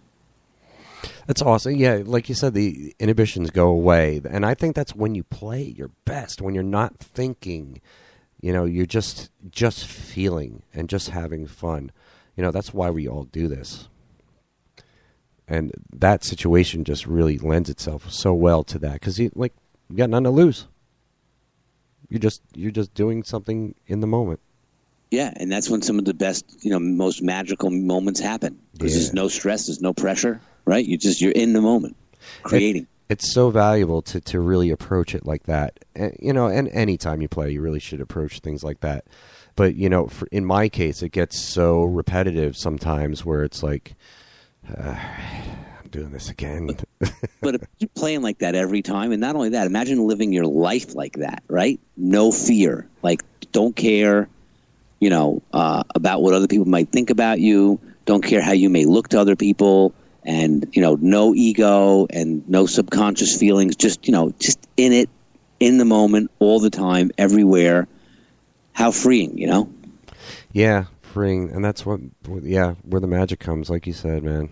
That's awesome. Yeah, like you said, the inhibitions go away, and I think that's when you play your best. When you're not thinking, you know, you're just just feeling and just having fun. You know, that's why we all do this. And that situation just really lends itself so well to that because you like you got nothing to lose. You're just you're just doing something in the moment.
Yeah, and that's when some of the best, you know, most magical moments happen because
Yeah.
there's no stress, there's no pressure, right? You just you're in the moment, creating.
it's so valuable to, to really approach it like that. And, you know, and anytime you play, you really should approach things like that. But you know, for, in my case, it gets so repetitive sometimes where it's like, I'm doing this again.
But if you're playing like that every time, and not only that, imagine living your life like that, right? No fear, like don't care, you know, uh, about what other people might think about you. Don't care how you may look to other people, and you know, no ego and no subconscious feelings. Just you know, just in it, in the moment, all the time, everywhere. How freeing, you know?
yeah, freeing, and that's what, yeah, where the magic comes, like you said, man.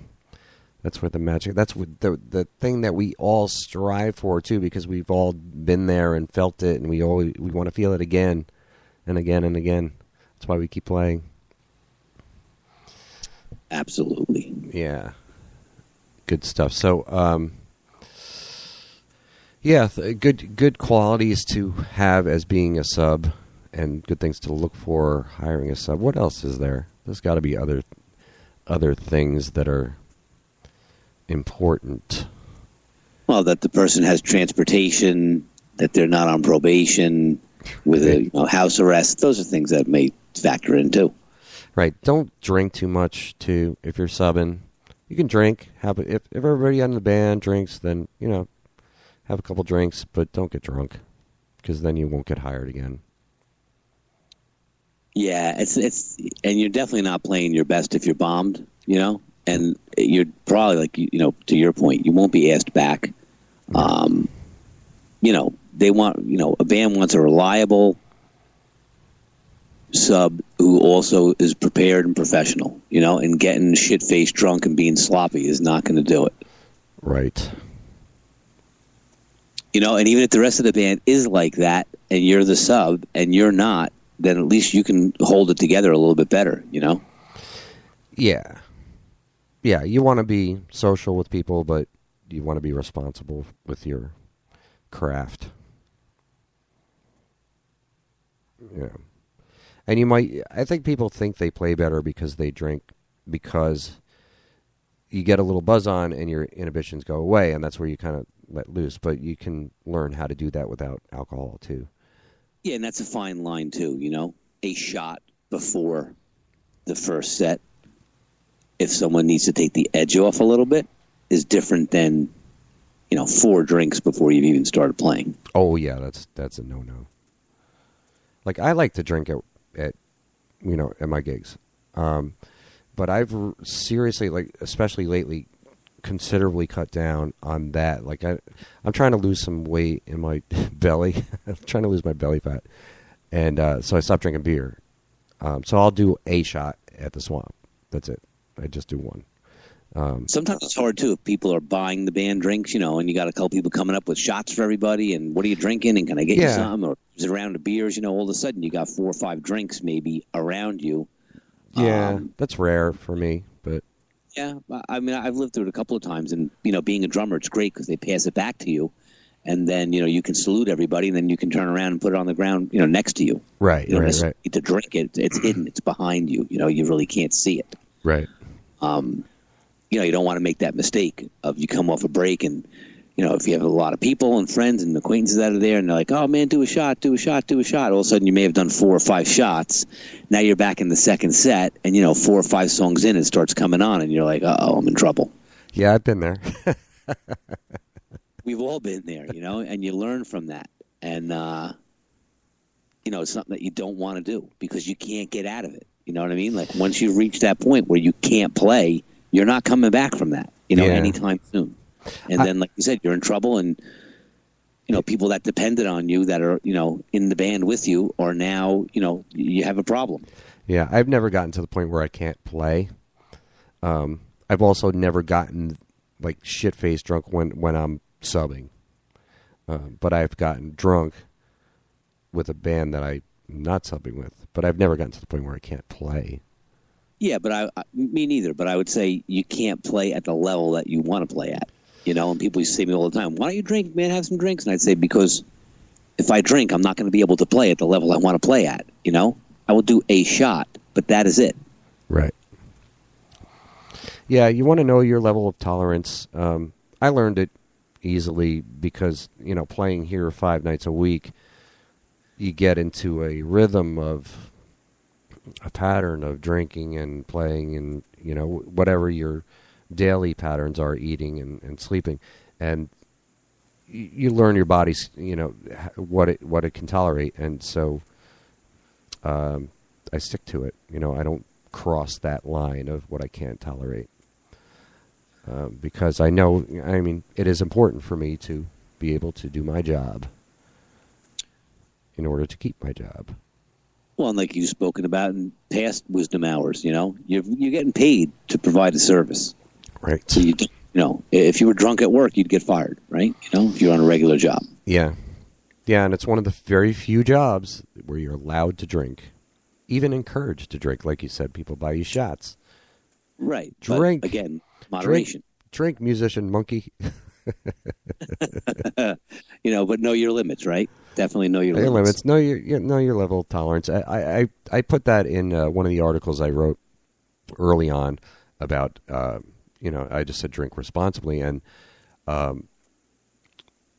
That's where the magic. That's what the the thing that we all strive for too, because we've all been there and felt it, and we all we want to feel it again, and again and again. That's why we keep playing.
Absolutely.
Yeah. Good stuff. So, um, yeah, th- good good qualities to have as being a sub, and good things to look for hiring a sub. What else is there? There's got to be other other things that are important.
Well, that the person has transportation, that they're not on probation with a you know, house arrest. Those are things that may factor in too.
Right. Don't drink too much too. If you're subbing, you can drink. Have a, if if everybody in the band drinks, then you know, have a couple drinks, but don't get drunk because then you won't get hired again.
Yeah, it's it's and you're definitely not playing your best if you're bombed, you know. And you're probably like you know to your point, you won't be asked back. Um, you know, they want you know a band wants a reliable sub who also is prepared and professional. You know, and getting shit faced drunk and being sloppy is not going to do it.
Right.
You know, and even if the rest of the band is like that, and you're the sub and you're not, then at least you can hold it together a little bit better. You know.
Yeah. Yeah, you want to be social with people, but you want to be responsible with your craft. Yeah. And you might I think people think they play better because they drink because you get a little buzz on and your inhibitions go away and that's where you kind of let loose, but you can learn how to do that without alcohol too.
Yeah, and that's a fine line too. You know, a shot before the first set, if someone needs to take the edge off a little bit, is different than you know four drinks before you've even started playing.
Oh yeah, that's that's a no no. Like I like to drink at at you know at my gigs, um, but I've seriously like especially lately considerably cut down on that. Like I, I'm trying to lose some weight in my belly. I'm trying to lose my belly fat, and uh, so I stopped drinking beer. Um, so I'll do a shot at the swamp. That's it. I just do one. Um,
Sometimes it's hard too if people are buying the band drinks, you know, and you got a couple people coming up with shots for everybody, and what are you drinking, and can I get you
Yeah.
some, or is it a round of beers? You know, all of a sudden you got four or five drinks maybe around you.
yeah,
Um,
that's rare for me,
Yeah, I- mean, I've lived through it a couple of times, and you know, being a drummer, it's great because they pass it back to you, and then you know you can salute everybody, and then you can turn around and put it on the ground, you know, next to you.
right,
You don't
right, right,
need to drink it; it's hidden, it's behind you. You know, you really can't see it.
right.
Um, you know, you don't want to make that mistake of you come off a break and. You know, if you have a lot of people and friends and acquaintances that are there, and they're like, "Oh man, do a shot, do a shot, do a shot," all of a sudden you may have done four or five shots. Now you're back in the second set, and you know, four or five songs in, it starts coming on, and you're like, "Uh oh, I'm in trouble."
Yeah, I've been there.
we've all been there, you know, and you learn from that. And, uh, you know, it's something that you don't want to do because you can't get out of it. You know what I mean? Like once you reach that point where you can't play, you're not coming back from that, you know,
Yeah.
anytime soon. And
I-
then, like you said, you're in trouble. And, you know, people that depended on you that are, you know, in the band with you are now, you know, you have a problem.
Yeah, I've never gotten to the point where I can't play. Um, I've also never gotten like shit faced drunk when when I'm subbing. Um, but I've gotten drunk with a band that I'm not subbing with. But I've never gotten to the point where I can't play.
Yeah, but I, I me neither. But I would say you can't play at the level that you want to play at. You know, and people used to say to me all the time, "Why don't you drink, man? Have some drinks." And I'd say because if I drink, I'm not going to be able to play at the level I want to play at. You know, I will do a shot, but that is it.
Right. Yeah, you want to know your level of tolerance. Um, I learned it easily because you know playing here five nights a week, you get into a rhythm of a pattern of drinking and playing and you know whatever your daily patterns are, eating and, and sleeping, and you learn your body's you know what it what it can tolerate, and so um, I stick to it. You know, I don't cross that line of what I can't tolerate um, because I know. I mean, it is important for me to be able to do my job in order to keep my job.
Well, and like you've spoken about in past Wizdumb Hours, you know, you're you're getting paid to provide a service.
Right.
So you, you know, if you were drunk at work, you'd get fired, right? You know, if you're on a regular job.
Yeah. Yeah, and it's one of the very few jobs where you're allowed to drink, even encouraged to drink. Like you said, people buy you shots.
Right.
Drink.
again, moderation.
Drink, musician, monkey.
You know, but know your limits, right? Definitely know your,
Your
limits.
limits. Know your yeah, know your level of tolerance. I I, I- I put that in uh, one of the articles I wrote early on about uh, you know I just said drink responsibly and um,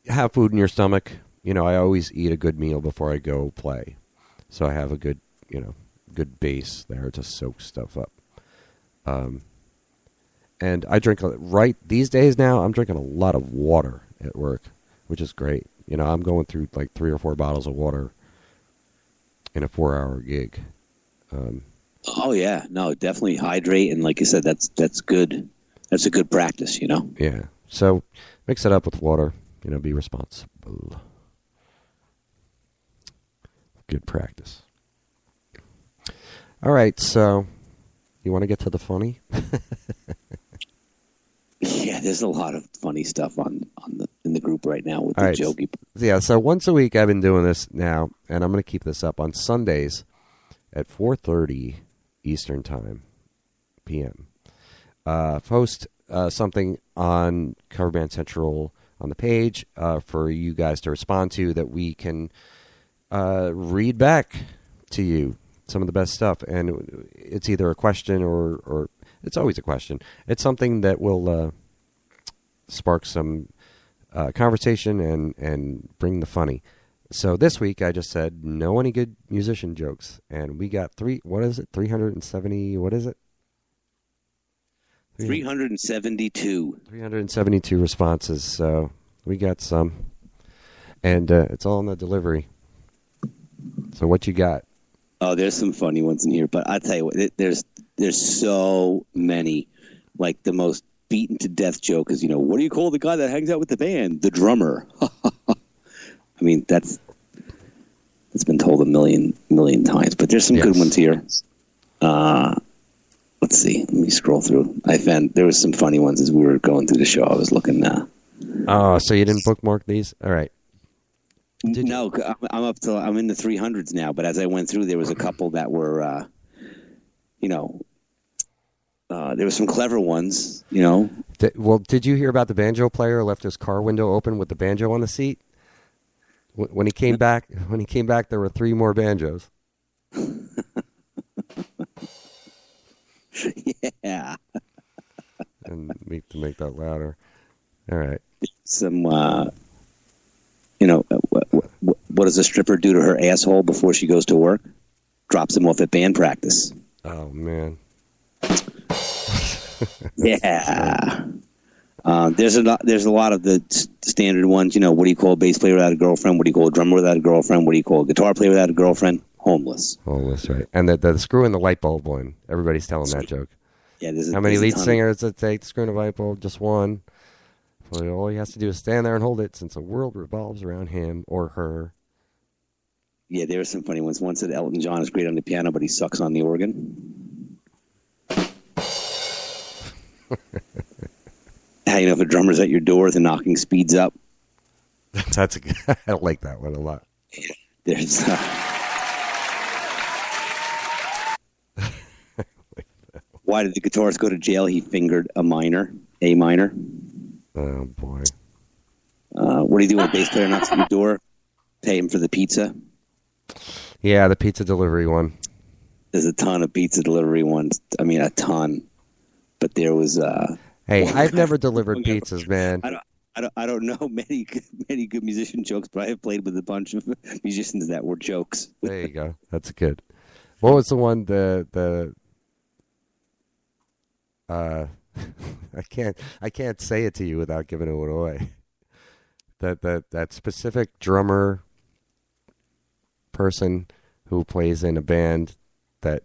have food in your stomach. You know I always eat a good meal before I go play, so I have a good you know good base there to soak stuff up. Um, and I drink right these days now. I'm drinking a lot of water at work, which is great. You know, I'm going through like three or four bottles of water in a four-hour gig. Um,
Oh yeah, no, definitely hydrate, and like you said, that's that's good. That's a good practice, you know.
yeah, so mix it up with water. You know, be responsible. Good practice. All right, so you want to get to the funny?
Yeah, there's a lot of funny stuff on on the in the group right now with
All
the
right.
jokey.
Yeah, so once a week I've been doing this now, and I'm going to keep this up on Sundays at 4:30 Eastern Time p.m. Uh, post uh, something on Cover Band Central on the page uh, for you guys to respond to that we can uh, read back to you some of the best stuff, and it's either a question or or it's always a question. It's something that will uh, spark some uh, conversation and and bring the funny. So this week I just said no any good musician jokes, and we got three. What is it? Three hundred and seventy. What is it?
Three hundred and seventy-two.
Three hundred and seventy-two responses. So we got some, and uh, it's all in the delivery. So what you got?
Oh, there's some funny ones in here, but I'll tell you what, there's there's so many. Like the most beaten to death joke is, you know, what do you call the guy that hangs out with the band? The drummer. I mean, that's it's been told a million million times, but there's some good ones here. Uh, let's see. Let me scroll through. I found there was some funny ones as we were going through the show. I was looking. Uh,
Oh, so you didn't bookmark these? All right. Did
no, I'm- I'm up to I'm in the 300s now. But as I went through, there was a couple that were, uh, you know, uh, there were some clever ones. You know,
Di- well, did you hear about the banjo player who left his car window open with the banjo on the seat? When he came back, when he came back, there were three more banjos.
yeah,
And make to make that louder. All right.
some. Uh, you know, uh, what, what, what does a stripper do to her asshole before she goes to work? Drops him off at band practice.
Oh man.
Yeah. Uh, there's a lot. There's a lot of the standard ones. You know, what do you call a bass player without a girlfriend? What do you call a drummer without a girlfriend? What do you call a guitar player without a girlfriend? Homeless.
Homeless, right. And the the screw in the light bulb one. Everybody's telling that joke.
Yeah. There's a,
How many lead singers does it take to screw in a light bulb? Just one. Well, all he has to do is stand there and hold it, since the world revolves around him or her.
Yeah, there are some funny ones. One said Elton John is great on the piano, but he sucks on the organ. How you know if a drummer's at your door, the knocking speeds up.
That's a, I like that one a lot.
There's uh, why did the guitarist go to jail? He fingered a minor, A minor.
Oh boy.
Uh, what do you do when a bass player knocks on your door? Pay him for the pizza.
Yeah, the pizza delivery one.
There's a ton of pizza delivery ones. I mean, a ton. But there was uh,
Hey, I've never delivered pizzas, man.
I don't, I don't, I don't know many, good- many good musician jokes, but I have played with a bunch of musicians that were jokes.
There you go. That's good. What was the one the the uh I can't I can't say it to you without giving it away. That that that specific drummer person who plays in a band that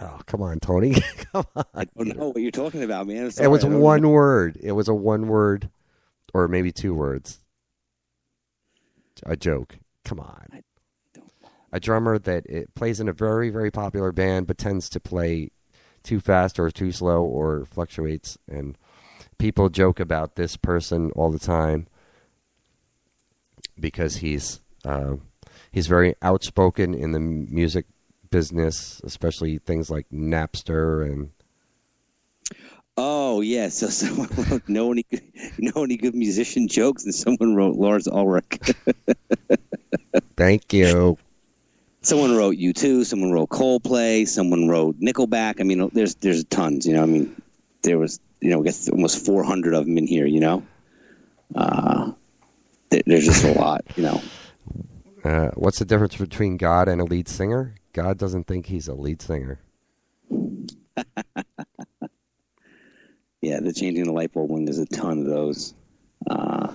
Oh, come on, Tony. come on.
I don't know what you're talking about, man.
It was one
know.
word. It was a one word or maybe two words. A joke. Come on.
don't.
A drummer that it plays in a very, very popular band but tends to play too fast or too slow or fluctuates and people joke about this person all the time because he's uh, he's very outspoken in the music business, especially things like Napster and
Oh yeah, so someone wrote know any good, know any good musician jokes, and someone wrote Lars Ulrich.
thank you.
Someone wrote U two. Someone wrote Coldplay. Someone wrote Nickelback. I mean, there's there's tons. You know, I mean, there was you know, I guess almost 400 of them in here. You know, uh, there- there's just a lot. You know,
Uh, what's the difference between God and a lead singer? God doesn't think he's a lead singer.
Yeah, the changing the light bulb one. There's a ton of those. Uh,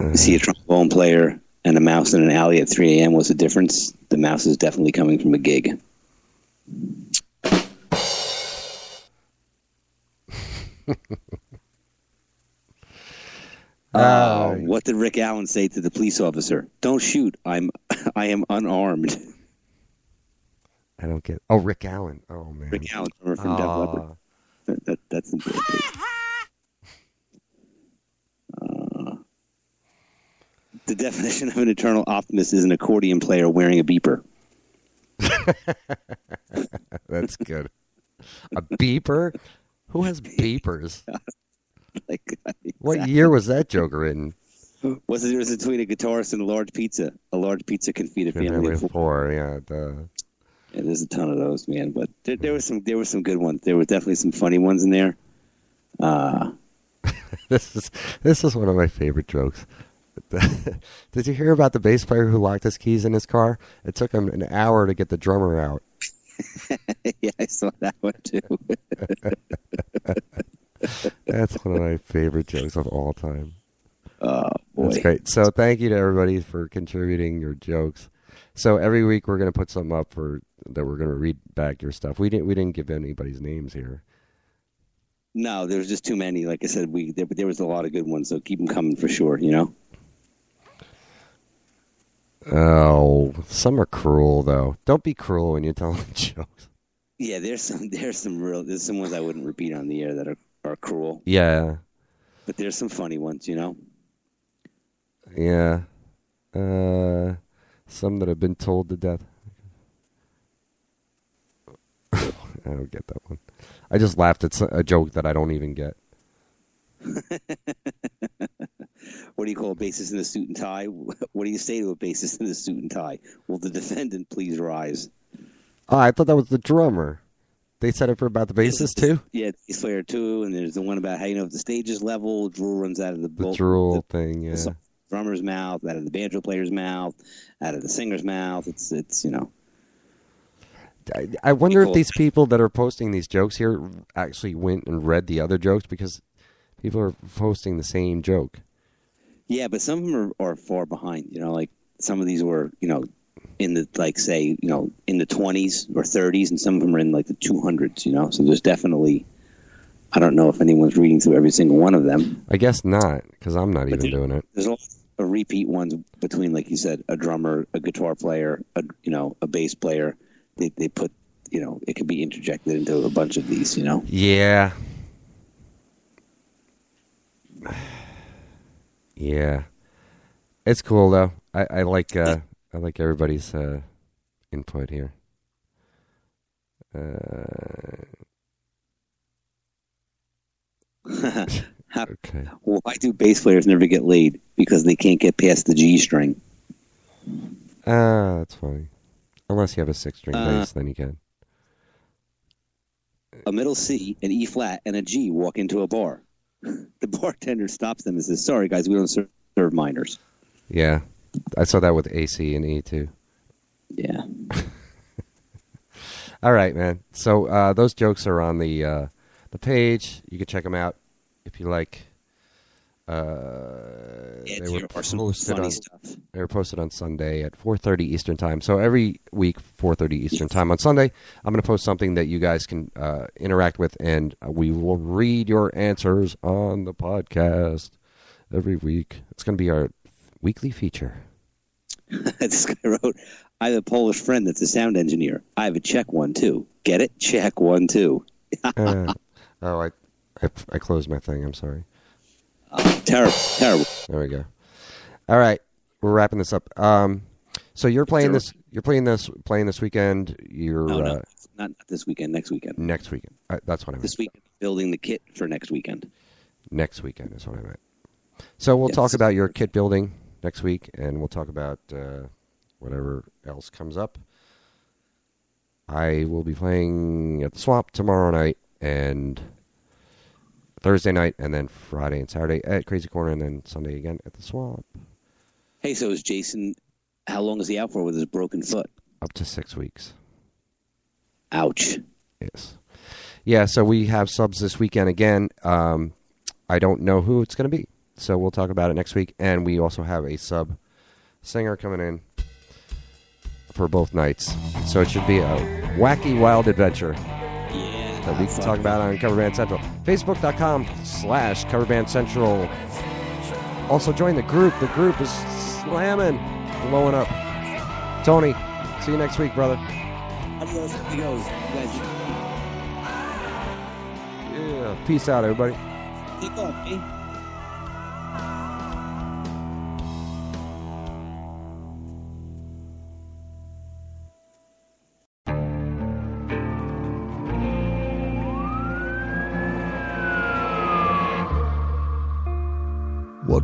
you see a trombone player and a mouse in an alley at 3 a.m. What's the difference? The mouse is definitely coming from a gig. Uh, what did Rick Allen say to the police officer? Don't shoot. I'm I am unarmed.
I don't get. Oh, Rick Allen. Oh man.
Rick Allen from, from Def Leppard. That, that, that's important. The definition of an eternal optimist is an accordion player wearing a beeper.
That's good. A beeper? Who has beepers?
like,
What year was that joke written?
what's the difference between a guitarist and a large pizza? A large pizza can feed a family of four.
Four, yeah. The,
Yeah, there's a ton of those, man. But there, there was some, there were some good ones. There were definitely some funny ones in there. Uh,
this is this is one of my favorite jokes. Did you hear about the bass player who locked his keys in his car? It took him an hour to get the drummer out.
yeah, I saw that one too.
That's one of my favorite jokes of all time.
Oh boy.
That's great. So thank you to everybody for contributing your jokes. So every week we're going to put something up for that we're going to read back your stuff. We didn't we didn't give anybody's names here.
No, there was just too many. Like I said, we there, there was a lot of good ones, so keep them coming for sure. You know.
Oh, some are cruel though. Don't be cruel when you're telling jokes.
Yeah, there's some there's some real there's some ones I wouldn't repeat on the air that are, are cruel,
Yeah,
but there's some funny ones. You know.
yeah. Uh, some that have been told to death. I don't get that one. I just laughed at a joke that I don't even get.
What do you call a bassist in a suit and tie? What do you say to a bassist in a suit and tie? Will the defendant please rise?
Oh, I thought that was the drummer. They said it for about the bassist too.
Yeah, bass player too, and there's the one about how you know if the stage is level, drool runs out of the,
The
bolt-
drool
the-
thing, yeah.
the drummer's mouth, out of the banjo player's mouth, out of the singer's mouth. It's it's you know
I, I wonder if these people that are posting these jokes here actually went and read the other jokes because people are posting the same joke.
Yeah, but some of them are, are far behind. You know, like some of these were you know in the like say you know in the 20s or 30s, and some of them are in like the 200s. You know, so there's definitely I don't know if anyone's reading through every single one of them.
I guess not because I'm not
But
even doing it.
There's a lot of repeat ones between, like you said, a drummer, a guitar player, a you know, a bass player. They they put you know it could be interjected into a bunch of these. You know,
Yeah. Yeah. It's cool though. I, I like uh I like everybody's uh input here. Uh okay.
why do bass players never get laid? Because they can't get past the G string.
Ah, that's funny. Unless you have a six string
Uh,
bass, then you can.
A middle C, an E flat, and a G walk into a bar. The bartender stops them and says, "Sorry, guys, we don't ser- serve minors."
Yeah. I saw that with AC and E too.
Yeah,
All right, man. So uh, those jokes are on the uh, the page. You can check them out if you like. Uh,
yeah
they were posted
funny
on
stuff.
they were posted on Sunday at 4:30 Eastern time. So every week 4:30 Eastern time on Sunday, I'm going to post something that you guys can uh, interact with, and we will read your answers on the podcast every week. It's going to be our weekly feature.
this guy wrote, "I have a Polish friend that's a sound engineer. I have a Czech one too. Get it? Czech one too.
Uh, oh, I, I I closed my thing. I'm sorry.
Uh, terrible, terrible.
There we go. All right, we're wrapping this up. Um, so you're playing
Sure.
this. You're playing this. Playing this weekend. You're
No,
uh,
no, not, not this weekend. Next weekend.
next weekend. Uh, that's what I meant.
This week, building the kit for next weekend.
Next weekend is what I meant. So we'll
Yes.
talk about your kit building next week, and we'll talk about uh, whatever else comes up. I will be playing at the Swamp tomorrow night, and Thursday night, and then Friday and Saturday at Krazy Korner, and then Sunday again at the Swamp.
Hey, so is Jason? How long is he out for with his broken foot?
Up to six weeks.
Ouch.
Yes. Yeah, so we have subs this weekend again. Um, I don't know who it's going to be, so we'll talk about it next week. And we also have a sub singer coming in for both nights. So it should be a wacky, wild adventure. That we can talk about on Cover Band Central. Facebook.com slash Cover Band Central. Also join the group. The group is slamming, blowing up. Tony, see you next week, brother. Yeah. Peace out, everybody.
take off, eh?